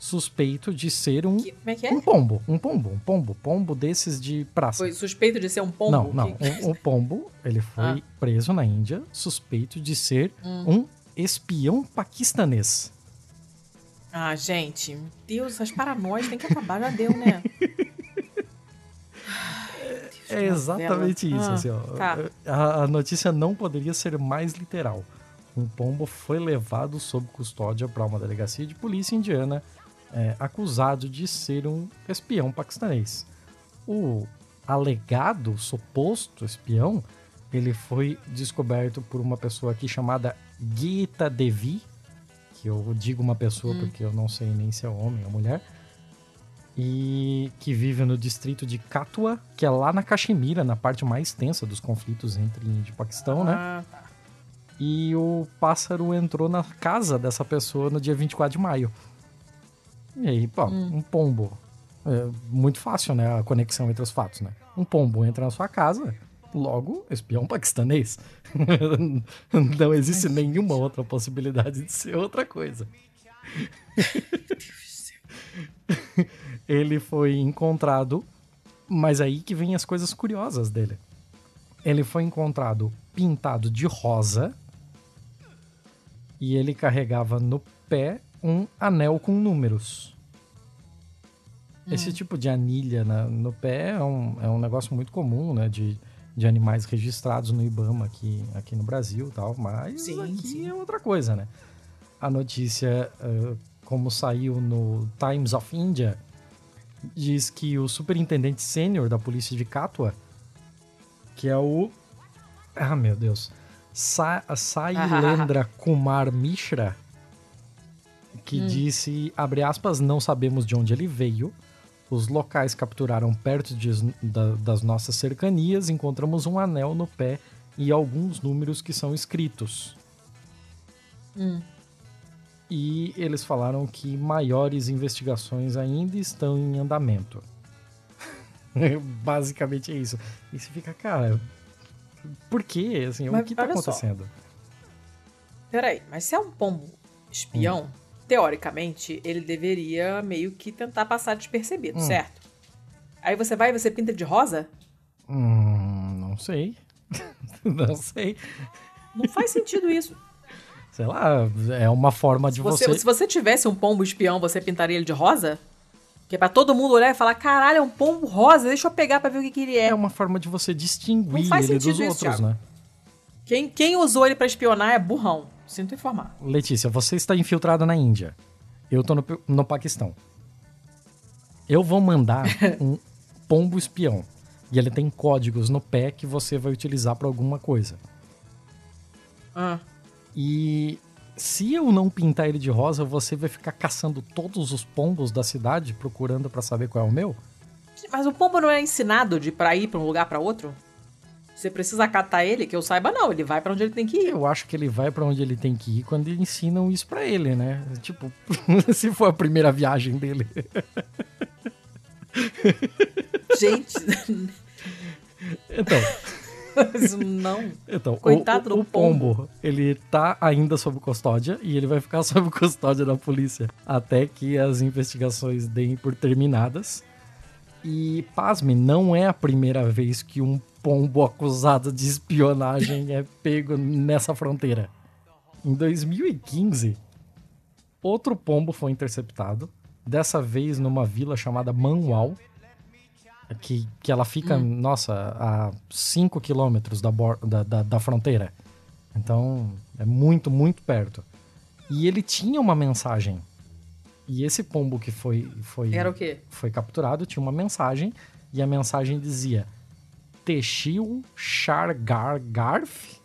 suspeito de ser um, que, é é? um pombo. Um pombo, um pombo. Pombo desses de praça. Foi suspeito de ser um pombo? Não, não. Que... Um, um, pombo, ele foi ah. preso na Índia, suspeito de ser hum. um espião paquistanês. Ah, gente, meu Deus, essas paranoias tem que acabar, já deu, né? é exatamente isso, ah, assim, ó. Tá. A, a notícia não poderia ser mais literal. Um pombo foi levado sob custódia para uma delegacia de polícia indiana é, acusado de ser um espião paquistanês. O alegado, suposto espião, ele foi descoberto por uma pessoa aqui chamada Gita Devi, que eu digo uma pessoa hum. porque eu não sei nem se é homem ou mulher, e que vive no distrito de Katua, que é lá na Caxemira, na parte mais tensa dos conflitos entre Índia e Paquistão, né? ah, né? Tá. E o pássaro entrou na casa dessa pessoa no dia 24 de maio. E aí, pô, hum. um pombo. É muito fácil, né? A conexão entre os fatos, né? Um pombo entra na sua casa, logo, espião paquistanês. Não existe nenhuma outra possibilidade de ser outra coisa. Ele foi encontrado, mas aí que vem as coisas curiosas dele. Ele foi encontrado pintado de rosa e ele carregava no pé um anel com números. Hum. Esse tipo de anilha na, no pé é um, é um negócio muito comum, né? De, de animais registrados no IBAMA aqui, aqui no Brasil e tal, mas sim, aqui sim. é outra coisa, né? A notícia, uh, como saiu no Times of India, diz que o superintendente sênior da polícia de Katua, que é o... Ah, meu Deus. Sa Sailendra Kumar Mishra, que hum. disse, abre aspas, não sabemos de onde ele veio. Os locais capturaram perto de, da, das nossas cercanias, encontramos um anel no pé e alguns números que são escritos. Hum. E eles falaram que maiores investigações ainda estão em andamento. Basicamente é isso. E você fica, cara, por quê? Assim, mas, o que tá acontecendo? Só. Peraí, mas se é um pombo espião, hum teoricamente, ele deveria meio que tentar passar despercebido, hum. certo? Aí você vai e você pinta de rosa? Hum, não sei. não sei. Não faz sentido isso. Sei lá, é uma forma de você, você... Se você tivesse um pombo espião, você pintaria ele de rosa? Que é pra todo mundo olhar e falar, caralho, é um pombo rosa, deixa eu pegar pra ver o que, que ele é. É uma forma de você distinguir ele dos isso, outros, Thiago. né? Quem, quem usou ele para espionar é burrão. Sinto informar. Letícia, você está infiltrada na Índia. Eu tô no, no Paquistão. Eu vou mandar um pombo espião. E ele tem códigos no pé que você vai utilizar para alguma coisa. Ah. E se eu não pintar ele de rosa, você vai ficar caçando todos os pombos da cidade procurando para saber qual é o meu? Mas o pombo não é ensinado de pra ir pra um lugar para outro? Você precisa acatar ele, que eu saiba não, ele vai para onde ele tem que ir. Eu acho que ele vai para onde ele tem que ir quando ensinam isso para ele, né? Tipo, se for a primeira viagem dele. Gente. então. Mas não. Então, Coitado o, o, o pombo, pombo, ele tá ainda sob custódia e ele vai ficar sob custódia da polícia até que as investigações deem por terminadas. E, pasme, não é a primeira vez que um pombo acusado de espionagem é pego nessa fronteira. Em 2015, outro pombo foi interceptado, dessa vez numa vila chamada Manwal, que, que ela fica, hum. nossa, a 5 quilômetros da, da, da, da fronteira. Então, é muito, muito perto. E ele tinha uma mensagem e esse pombo que foi foi Era o quê? Foi capturado, tinha uma mensagem e a mensagem dizia: Texil Chargargarf,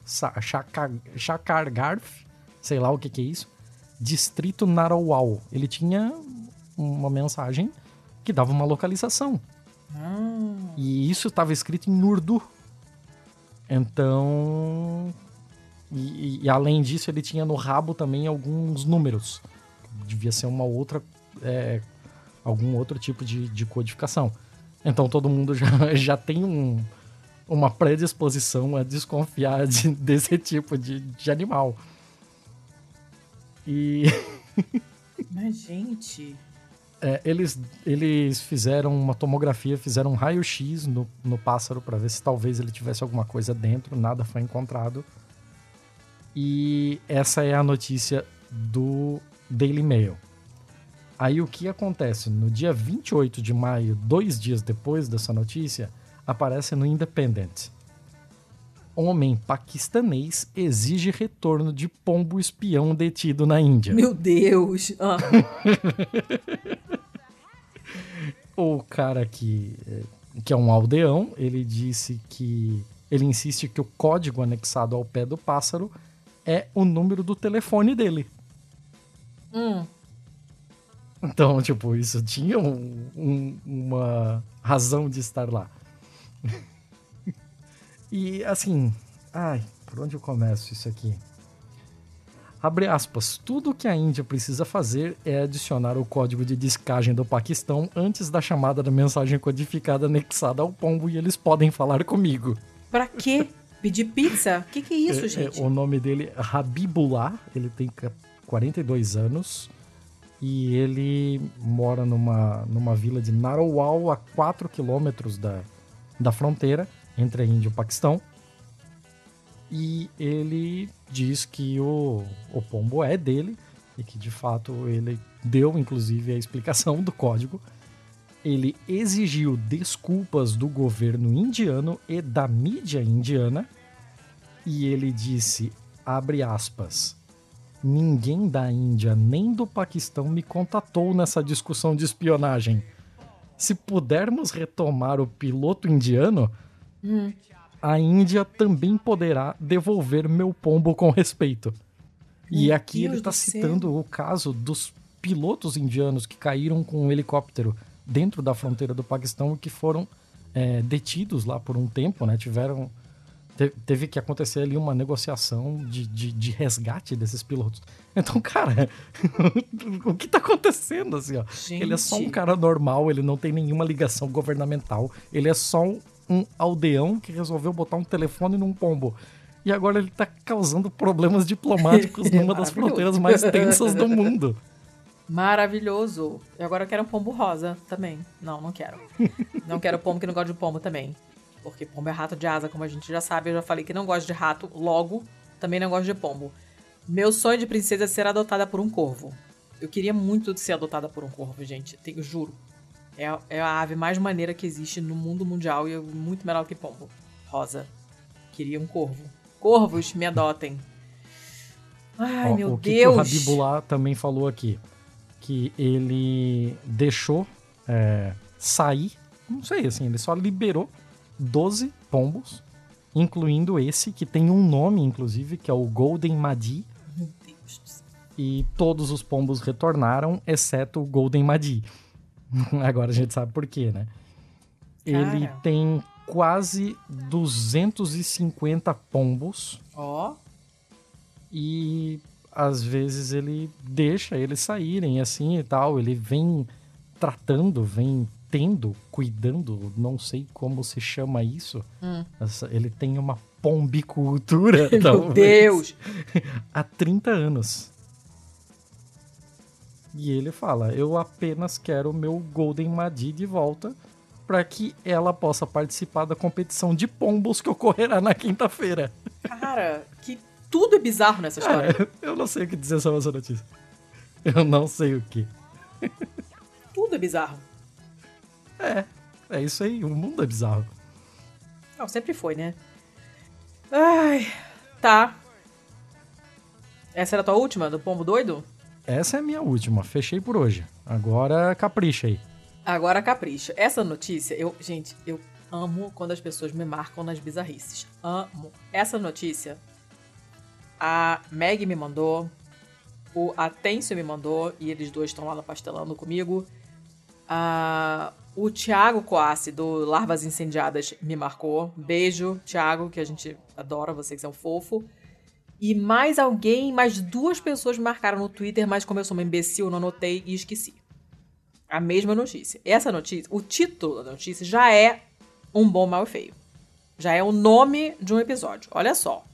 Chakargarf, sei lá o que que é isso, Distrito Narowal. Ele tinha uma mensagem que dava uma localização. Ah. E isso estava escrito em Urdu. Então. E, e, além disso, ele tinha no rabo também alguns números devia ser uma outra. É, algum outro tipo de, de codificação. Então todo mundo já, já tem um, uma predisposição a desconfiar de, desse tipo de, de animal. E. Mas, gente. É, eles, eles fizeram uma tomografia, fizeram um raio-x no, no pássaro para ver se talvez ele tivesse alguma coisa dentro, nada foi encontrado. E essa é a notícia do Daily Mail. Aí o que acontece? No dia 28 de maio, dois dias depois dessa notícia, aparece no Independent. Homem paquistanês exige retorno de pombo espião detido na Índia. Meu Deus! Ah. o cara que, que é um aldeão, ele disse que. Ele insiste que o código anexado ao pé do pássaro é o número do telefone dele. Hum. Então, tipo, isso tinha um, um, uma razão de estar lá. e assim, ai, por onde eu começo isso aqui? Abre aspas, tudo que a Índia precisa fazer é adicionar o código de discagem do Paquistão antes da chamada da mensagem codificada anexada ao pombo e eles podem falar comigo. Pra quê? Pedir pizza? O que, que é isso, é, é gente? É, o nome dele é Habibullah, ele tem 42 anos. E ele mora numa, numa vila de Narowal, a 4 quilômetros da, da fronteira entre a Índia e o Paquistão. E ele diz que o, o pombo é dele e que de fato ele deu inclusive a explicação do código. Ele exigiu desculpas do governo indiano e da mídia indiana e ele disse, abre aspas, Ninguém da Índia nem do Paquistão me contatou nessa discussão de espionagem. Se pudermos retomar o piloto indiano, hum. A Índia também poderá devolver meu pombo com respeito. Meu e aqui Deus ele está citando céu. o caso dos pilotos indianos que caíram com um helicóptero dentro da fronteira do Paquistão e que foram é, detidos lá por um tempo, né? Tiveram teve que acontecer ali uma negociação de, de, de resgate desses pilotos. Então, cara, o que tá acontecendo assim, ó? Gente. Ele é só um cara normal, ele não tem nenhuma ligação governamental, ele é só um aldeão que resolveu botar um telefone num pombo. E agora ele tá causando problemas diplomáticos numa das fronteiras mais tensas do mundo. Maravilhoso. E agora eu quero um pombo rosa também. Não, não quero. Não quero pombo que não gosta de pombo também. Porque pombo é rato de asa, como a gente já sabe. Eu já falei que não gosto de rato, logo também não gosto de pombo. Meu sonho de princesa é ser adotada por um corvo. Eu queria muito ser adotada por um corvo, gente. Tenho, juro. É a, é a ave mais maneira que existe no mundo mundial e é muito melhor que pombo. Rosa. Queria um corvo. Corvos, me adotem. Ai, Ó, meu o que Deus. Que o Habibullah também falou aqui. Que ele deixou é, sair. Não sei, assim, ele só liberou 12 pombos, incluindo esse que tem um nome, inclusive, que é o Golden Madi. Meu Deus do céu. E todos os pombos retornaram, exceto o Golden Madi. Agora a gente sabe por quê, né? Ele tem quase 250 pombos. Ó. Oh. E às vezes ele deixa eles saírem assim e tal. Ele vem tratando, vem tendo, cuidando, não sei como se chama isso. Hum. Ele tem uma pombicultura. Meu talvez, Deus! há 30 anos. E ele fala: Eu apenas quero o meu Golden Madi de volta para que ela possa participar da competição de pombos que ocorrerá na quinta-feira. Cara, que tudo é bizarro nessa história. Cara, eu não sei o que dizer sobre essa notícia. Eu não sei o que. Tudo é bizarro. É, é isso aí. O mundo é bizarro. Não, sempre foi, né? Ai, tá. Essa era a tua última, do pombo doido? Essa é a minha última. Fechei por hoje. Agora capricha aí. Agora capricha. Essa notícia, eu, gente, eu amo quando as pessoas me marcam nas bizarrices. Amo. Essa notícia, a Meg me mandou, o Atencio me mandou, e eles dois estão lá no pastelando comigo. A, o Thiago Coassi, do Larvas Incendiadas, me marcou. Beijo, Thiago, que a gente adora, você que é um fofo. E mais alguém, mais duas pessoas me marcaram no Twitter, mas como eu sou uma imbecil, não anotei e esqueci. A mesma notícia. Essa notícia, o título da notícia já é um bom, mal e feio. Já é o nome de um episódio. Olha só.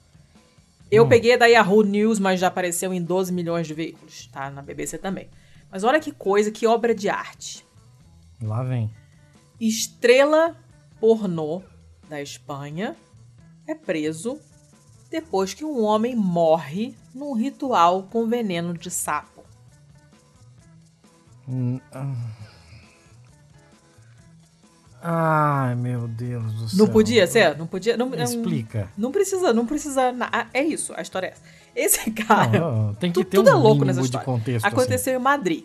Eu hum. peguei da Yahoo News, mas já apareceu em 12 milhões de veículos, tá? Na BBC também. Mas olha que coisa, que obra de arte. Lá vem. Estrela pornô da Espanha é preso depois que um homem morre num ritual com veneno de sapo. Hum, ah. Ai, meu Deus do céu. Não podia ser? Não podia? Não, Explica. Não, não precisa, não precisa. É isso, a história é essa. Esse cara. Não, não, tem que ter tudo um é louco nessa história. Contexto, assim. Aconteceu assim. em Madrid.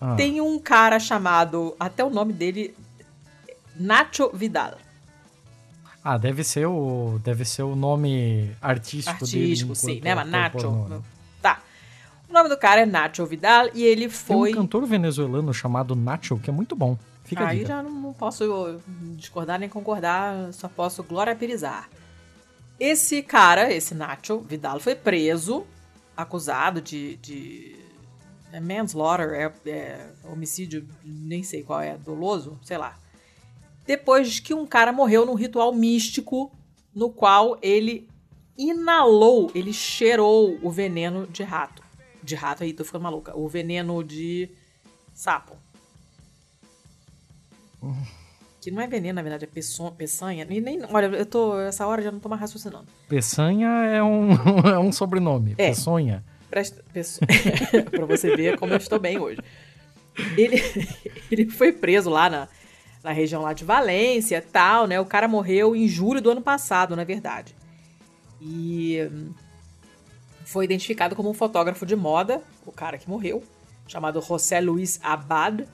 Ah. Tem um cara chamado. Até o nome dele. Nacho Vidal. Ah, deve ser o, deve ser o nome artístico, artístico dele. sim, né? Mas Nacho. Né? Tá. O nome do cara é Nacho Vidal e ele foi. Tem um cantor venezuelano chamado Nacho, que é muito bom. Fica Aí já não posso discordar nem concordar, só posso gloriapirizar. Esse cara, esse Nacho Vidal, foi preso, acusado de. de é manslaughter, é, é homicídio, nem sei qual é, doloso, sei lá depois que um cara morreu num ritual místico no qual ele inalou, ele cheirou o veneno de rato. De rato aí, tô ficando maluca. O veneno de sapo. Que não é veneno, na verdade, é peçonha. peçanha. E nem, olha, eu tô. Essa hora já não tô mais raciocinando. Peçanha é um, é um sobrenome. É. Peçonha. Presta, peço... pra você ver como eu estou bem hoje. Ele, ele foi preso lá na, na região lá de Valência tal, né? O cara morreu em julho do ano passado, na verdade. E hum, foi identificado como um fotógrafo de moda, o cara que morreu, chamado José Luiz Abad.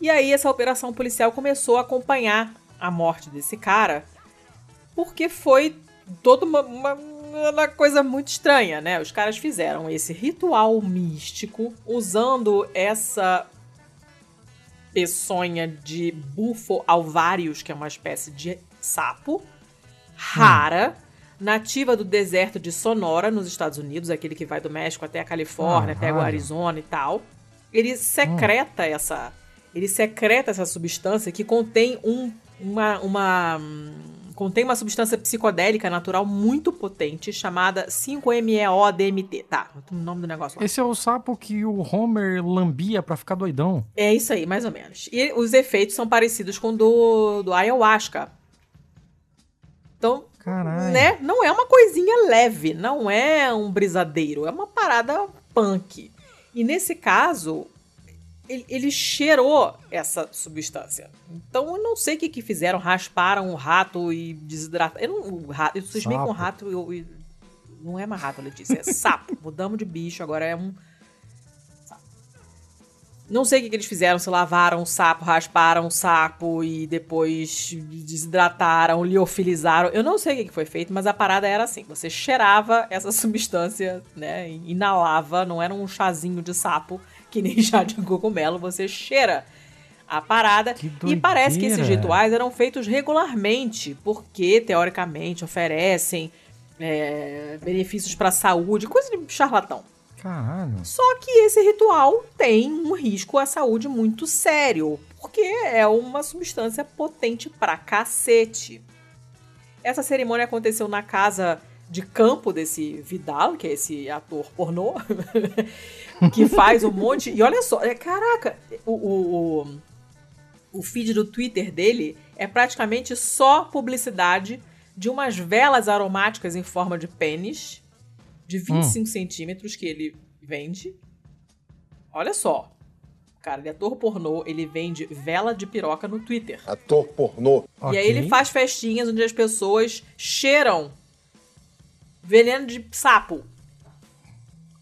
E aí essa operação policial começou a acompanhar a morte desse cara, porque foi toda uma, uma, uma coisa muito estranha, né? Os caras fizeram esse ritual místico usando essa peçonha de bufo alvários, que é uma espécie de sapo, rara, hum. nativa do deserto de Sonora, nos Estados Unidos, aquele que vai do México até a Califórnia, ah, pega o Arizona e tal. Ele secreta hum. essa. Ele secreta essa substância que contém um, uma, uma contém uma substância psicodélica natural muito potente chamada 5-MeO-DMT. Tá, o nome do negócio lá. Esse é o sapo que o Homer lambia para ficar doidão. É isso aí, mais ou menos. E os efeitos são parecidos com o do, do ayahuasca. Então, Caralho. né? Não é uma coisinha leve, não é um brisadeiro, é uma parada punk. E nesse caso, ele, ele, cheirou essa substância. Então eu não sei o que, que fizeram, rasparam o rato e desidrataram. Eu não, o rato, eu com o rato eu, eu, não é mais rato, Letícia, é sapo. Mudamos de bicho, agora é um. Sapo. Não sei o que, que eles fizeram, se lavaram o sapo, rasparam o sapo e depois desidrataram, liofilizaram. Eu não sei o que, que foi feito, mas a parada era assim: você cheirava essa substância, né? Inalava, não era um chazinho de sapo que nem chá de cogumelo, você cheira a parada. E parece que esses rituais eram feitos regularmente, porque, teoricamente, oferecem é, benefícios para a saúde, coisa de charlatão. Caralho. Só que esse ritual tem um risco à saúde muito sério, porque é uma substância potente pra cacete. Essa cerimônia aconteceu na casa de campo desse Vidal, que é esse ator pornô, que faz um monte. E olha só, é, caraca, o, o, o feed do Twitter dele é praticamente só publicidade de umas velas aromáticas em forma de pênis de 25 hum. centímetros que ele vende. Olha só. Cara, ele é ator pornô, ele vende vela de piroca no Twitter. Ator pornô. E okay. aí ele faz festinhas onde as pessoas cheiram veneno de sapo.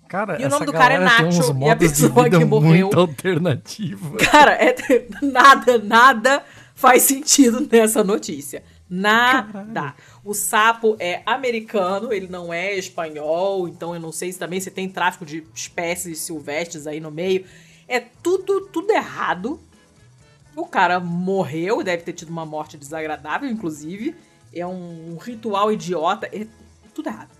Cara, e o nome do cara é Nacho e a pessoa que morreu. Muito alternativa. Cara, é, nada, nada faz sentido nessa notícia. Nada. Caralho. O sapo é americano, ele não é espanhol, então eu não sei se também se tem tráfico de espécies silvestres aí no meio. É tudo, tudo errado. O cara morreu, deve ter tido uma morte desagradável, inclusive. É um, um ritual idiota. É tudo errado.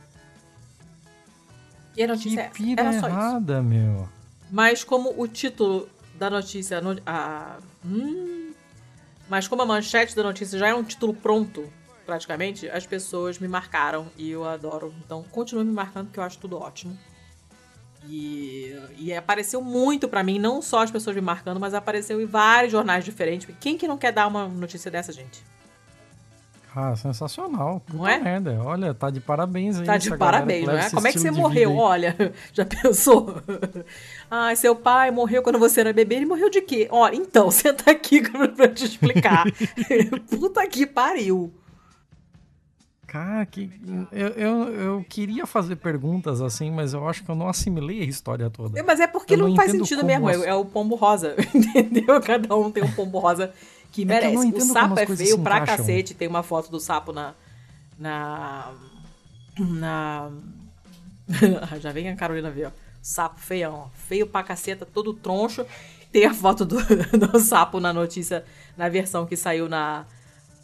E a notícia que pira era só errada, isso. meu. Mas como o título da notícia. A, hum, mas como a manchete da notícia já é um título pronto, praticamente, as pessoas me marcaram e eu adoro. Então, continue me marcando, porque eu acho tudo ótimo. E, e apareceu muito para mim, não só as pessoas me marcando, mas apareceu em vários jornais diferentes. Quem que não quer dar uma notícia dessa, gente? Ah, sensacional. Puta não é? merda. Olha, tá de parabéns aí. Tá de parabéns, não é? Como é que você morreu? Olha, já pensou? ah, seu pai morreu quando você era bebê. Ele morreu de quê? Olha, então, senta aqui pra te explicar. Puta que pariu. Cara, que. Eu, eu, eu, queria fazer perguntas assim, mas eu acho que eu não assimilei a história toda. Mas é porque não, não, faz sentido mesmo. É, é o pombo rosa, entendeu? Cada um tem um pombo rosa que merece. É que o sapo é feio pra cacete. Tem uma foto do sapo na. Na. Na. Já vem a Carolina ver, ó. Sapo feião, feio pra caceta, todo troncho. Tem a foto do, do sapo na notícia, na versão que saiu na,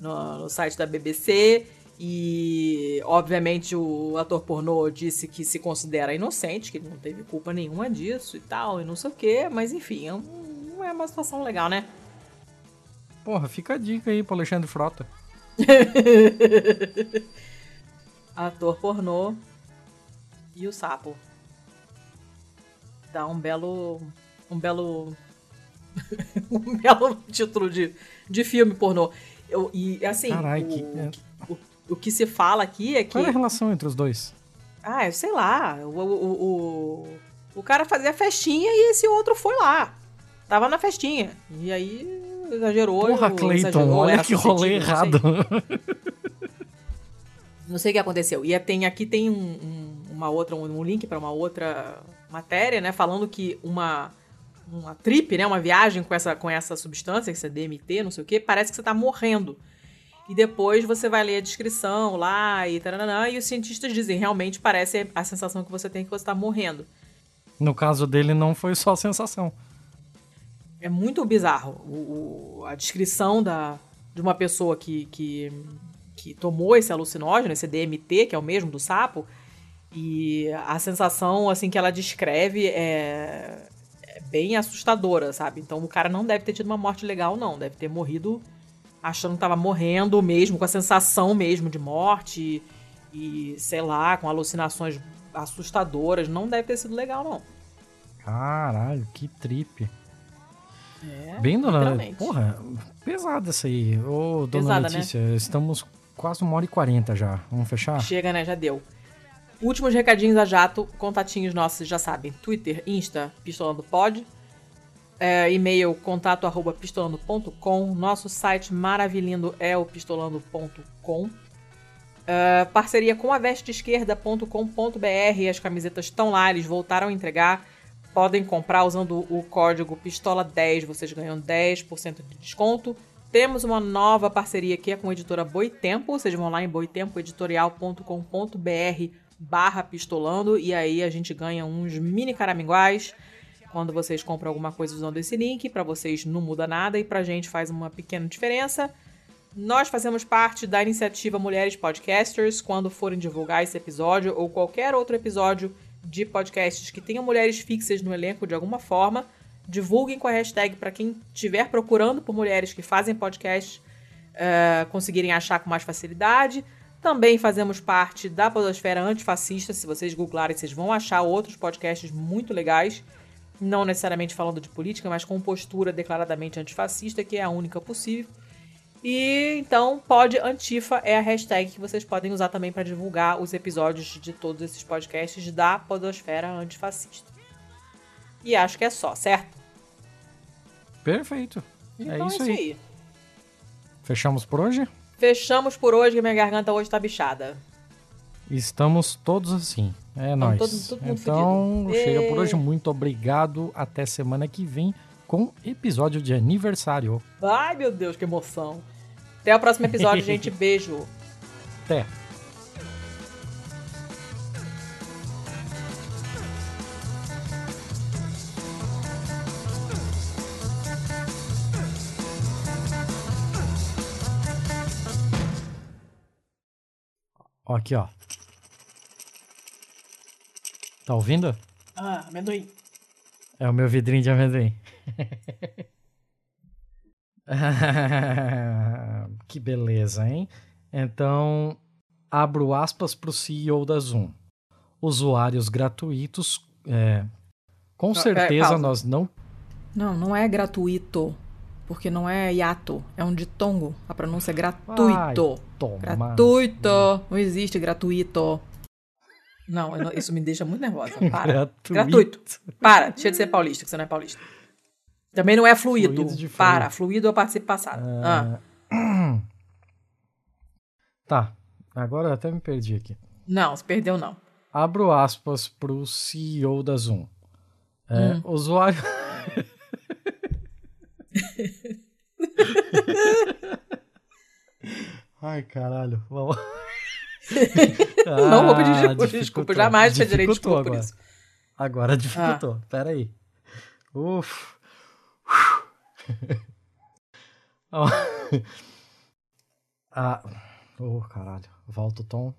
no, no site da BBC. E, obviamente, o ator pornô disse que se considera inocente, que ele não teve culpa nenhuma disso e tal, e não sei o quê, mas enfim, não é uma situação legal, né? Porra, fica a dica aí pro Alexandre Frota. Ator pornô e o sapo. Dá um belo. Um belo. um belo título de, de filme pornô. Eu, e assim. Carai, o, que... É. o, o, que se fala aqui é que. Qual é a relação entre os dois? Ah, eu sei lá. O, o, o, o cara fazia festinha e esse outro foi lá. Tava na festinha. E aí exagerou. Porra, Cleiton, olha que rolê errado. Não sei o que aconteceu. E é, tem, aqui tem um, um, uma outra, um, link para uma outra matéria, né? Falando que uma, uma trip, né? Uma viagem com essa, com essa substância, essa DMT, não sei o que, parece que você tá morrendo. E depois você vai ler a descrição lá e taranã, e os cientistas dizem, realmente parece a sensação que você tem que você tá morrendo. No caso dele, não foi só a sensação é muito bizarro. O, o, a descrição da, de uma pessoa que, que, que tomou esse alucinógeno, esse DMT, que é o mesmo do sapo, e a sensação assim que ela descreve é, é bem assustadora, sabe? Então o cara não deve ter tido uma morte legal, não. Deve ter morrido achando que estava morrendo mesmo, com a sensação mesmo de morte e, sei lá, com alucinações assustadoras. Não deve ter sido legal, não. Caralho, que trip. É, Bem, dona. Porra, pesada essa aí. Ô, dona Pesada, né? Letícia, né? estamos quase uma hora e quarenta já. Vamos fechar? Chega, né? Já deu. Últimos recadinhos a jato, contatinhos nossos já sabem. Twitter, Insta, Pistolando Pod. É, e-mail contato arroba pistolando.com. Nosso site maravilhindo é o pistolando.com. É, parceria com a vesteesquerda.com.br. As camisetas estão lá, eles voltaram a entregar podem comprar usando o código PISTOLA10, vocês ganham 10% de desconto. Temos uma nova parceria aqui é com a editora Boitempo, vocês vão lá em boitempoeditorial.com.br barra pistolando e aí a gente ganha uns mini caraminguais quando vocês compram alguma coisa usando esse link. Para vocês não muda nada e para a gente faz uma pequena diferença. Nós fazemos parte da iniciativa Mulheres Podcasters. Quando forem divulgar esse episódio ou qualquer outro episódio de podcasts que tenham mulheres fixas no elenco de alguma forma, divulguem com a hashtag para quem estiver procurando por mulheres que fazem podcast uh, conseguirem achar com mais facilidade. Também fazemos parte da Podosfera Antifascista. Se vocês googlarem, vocês vão achar outros podcasts muito legais. Não necessariamente falando de política, mas com postura declaradamente antifascista, que é a única possível. E então, pode Antifa é a hashtag que vocês podem usar também para divulgar os episódios de todos esses podcasts da Podosfera Antifascista. E acho que é só, certo? Perfeito. É então é isso, é isso aí. aí. Fechamos por hoje? Fechamos por hoje, que minha garganta hoje tá bichada. Estamos todos assim. É nóis. Todo, todo então, chega por hoje. Muito obrigado. Até semana que vem com episódio de aniversário. Ai, meu Deus, que emoção. Até o próximo episódio, gente. Beijo. Até. Ó, aqui, ó. Tá ouvindo? Ah, amendoim. É o meu vidrinho de amendoim. que beleza, hein? Então, abro aspas para o CEO da Zoom. Usuários gratuitos. É, com não, certeza nós não. Não, não é gratuito. Porque não é hiato, é um ditongo. A pronúncia é gratuito. Ai, toma. Gratuito. Não existe gratuito. Não, isso me deixa muito nervosa. Para. Gratuito. Gratuito. Para, deixa de ser paulista, que você não é paulista. Também não é fluido. fluido Para, fluido é o participo passado. Ah. Ah. Tá, agora eu até me perdi aqui. Não, se perdeu não. Abro aspas pro CEO da Zoom. É, hum. Usuário... Ai, caralho. Vamos... ah, não vou pedir desculpa, desculpa. jamais pedirei desculpa agora. por isso. Agora dificultou. Ah. Pera aí. Ah. Oh, caralho. Volta o tom.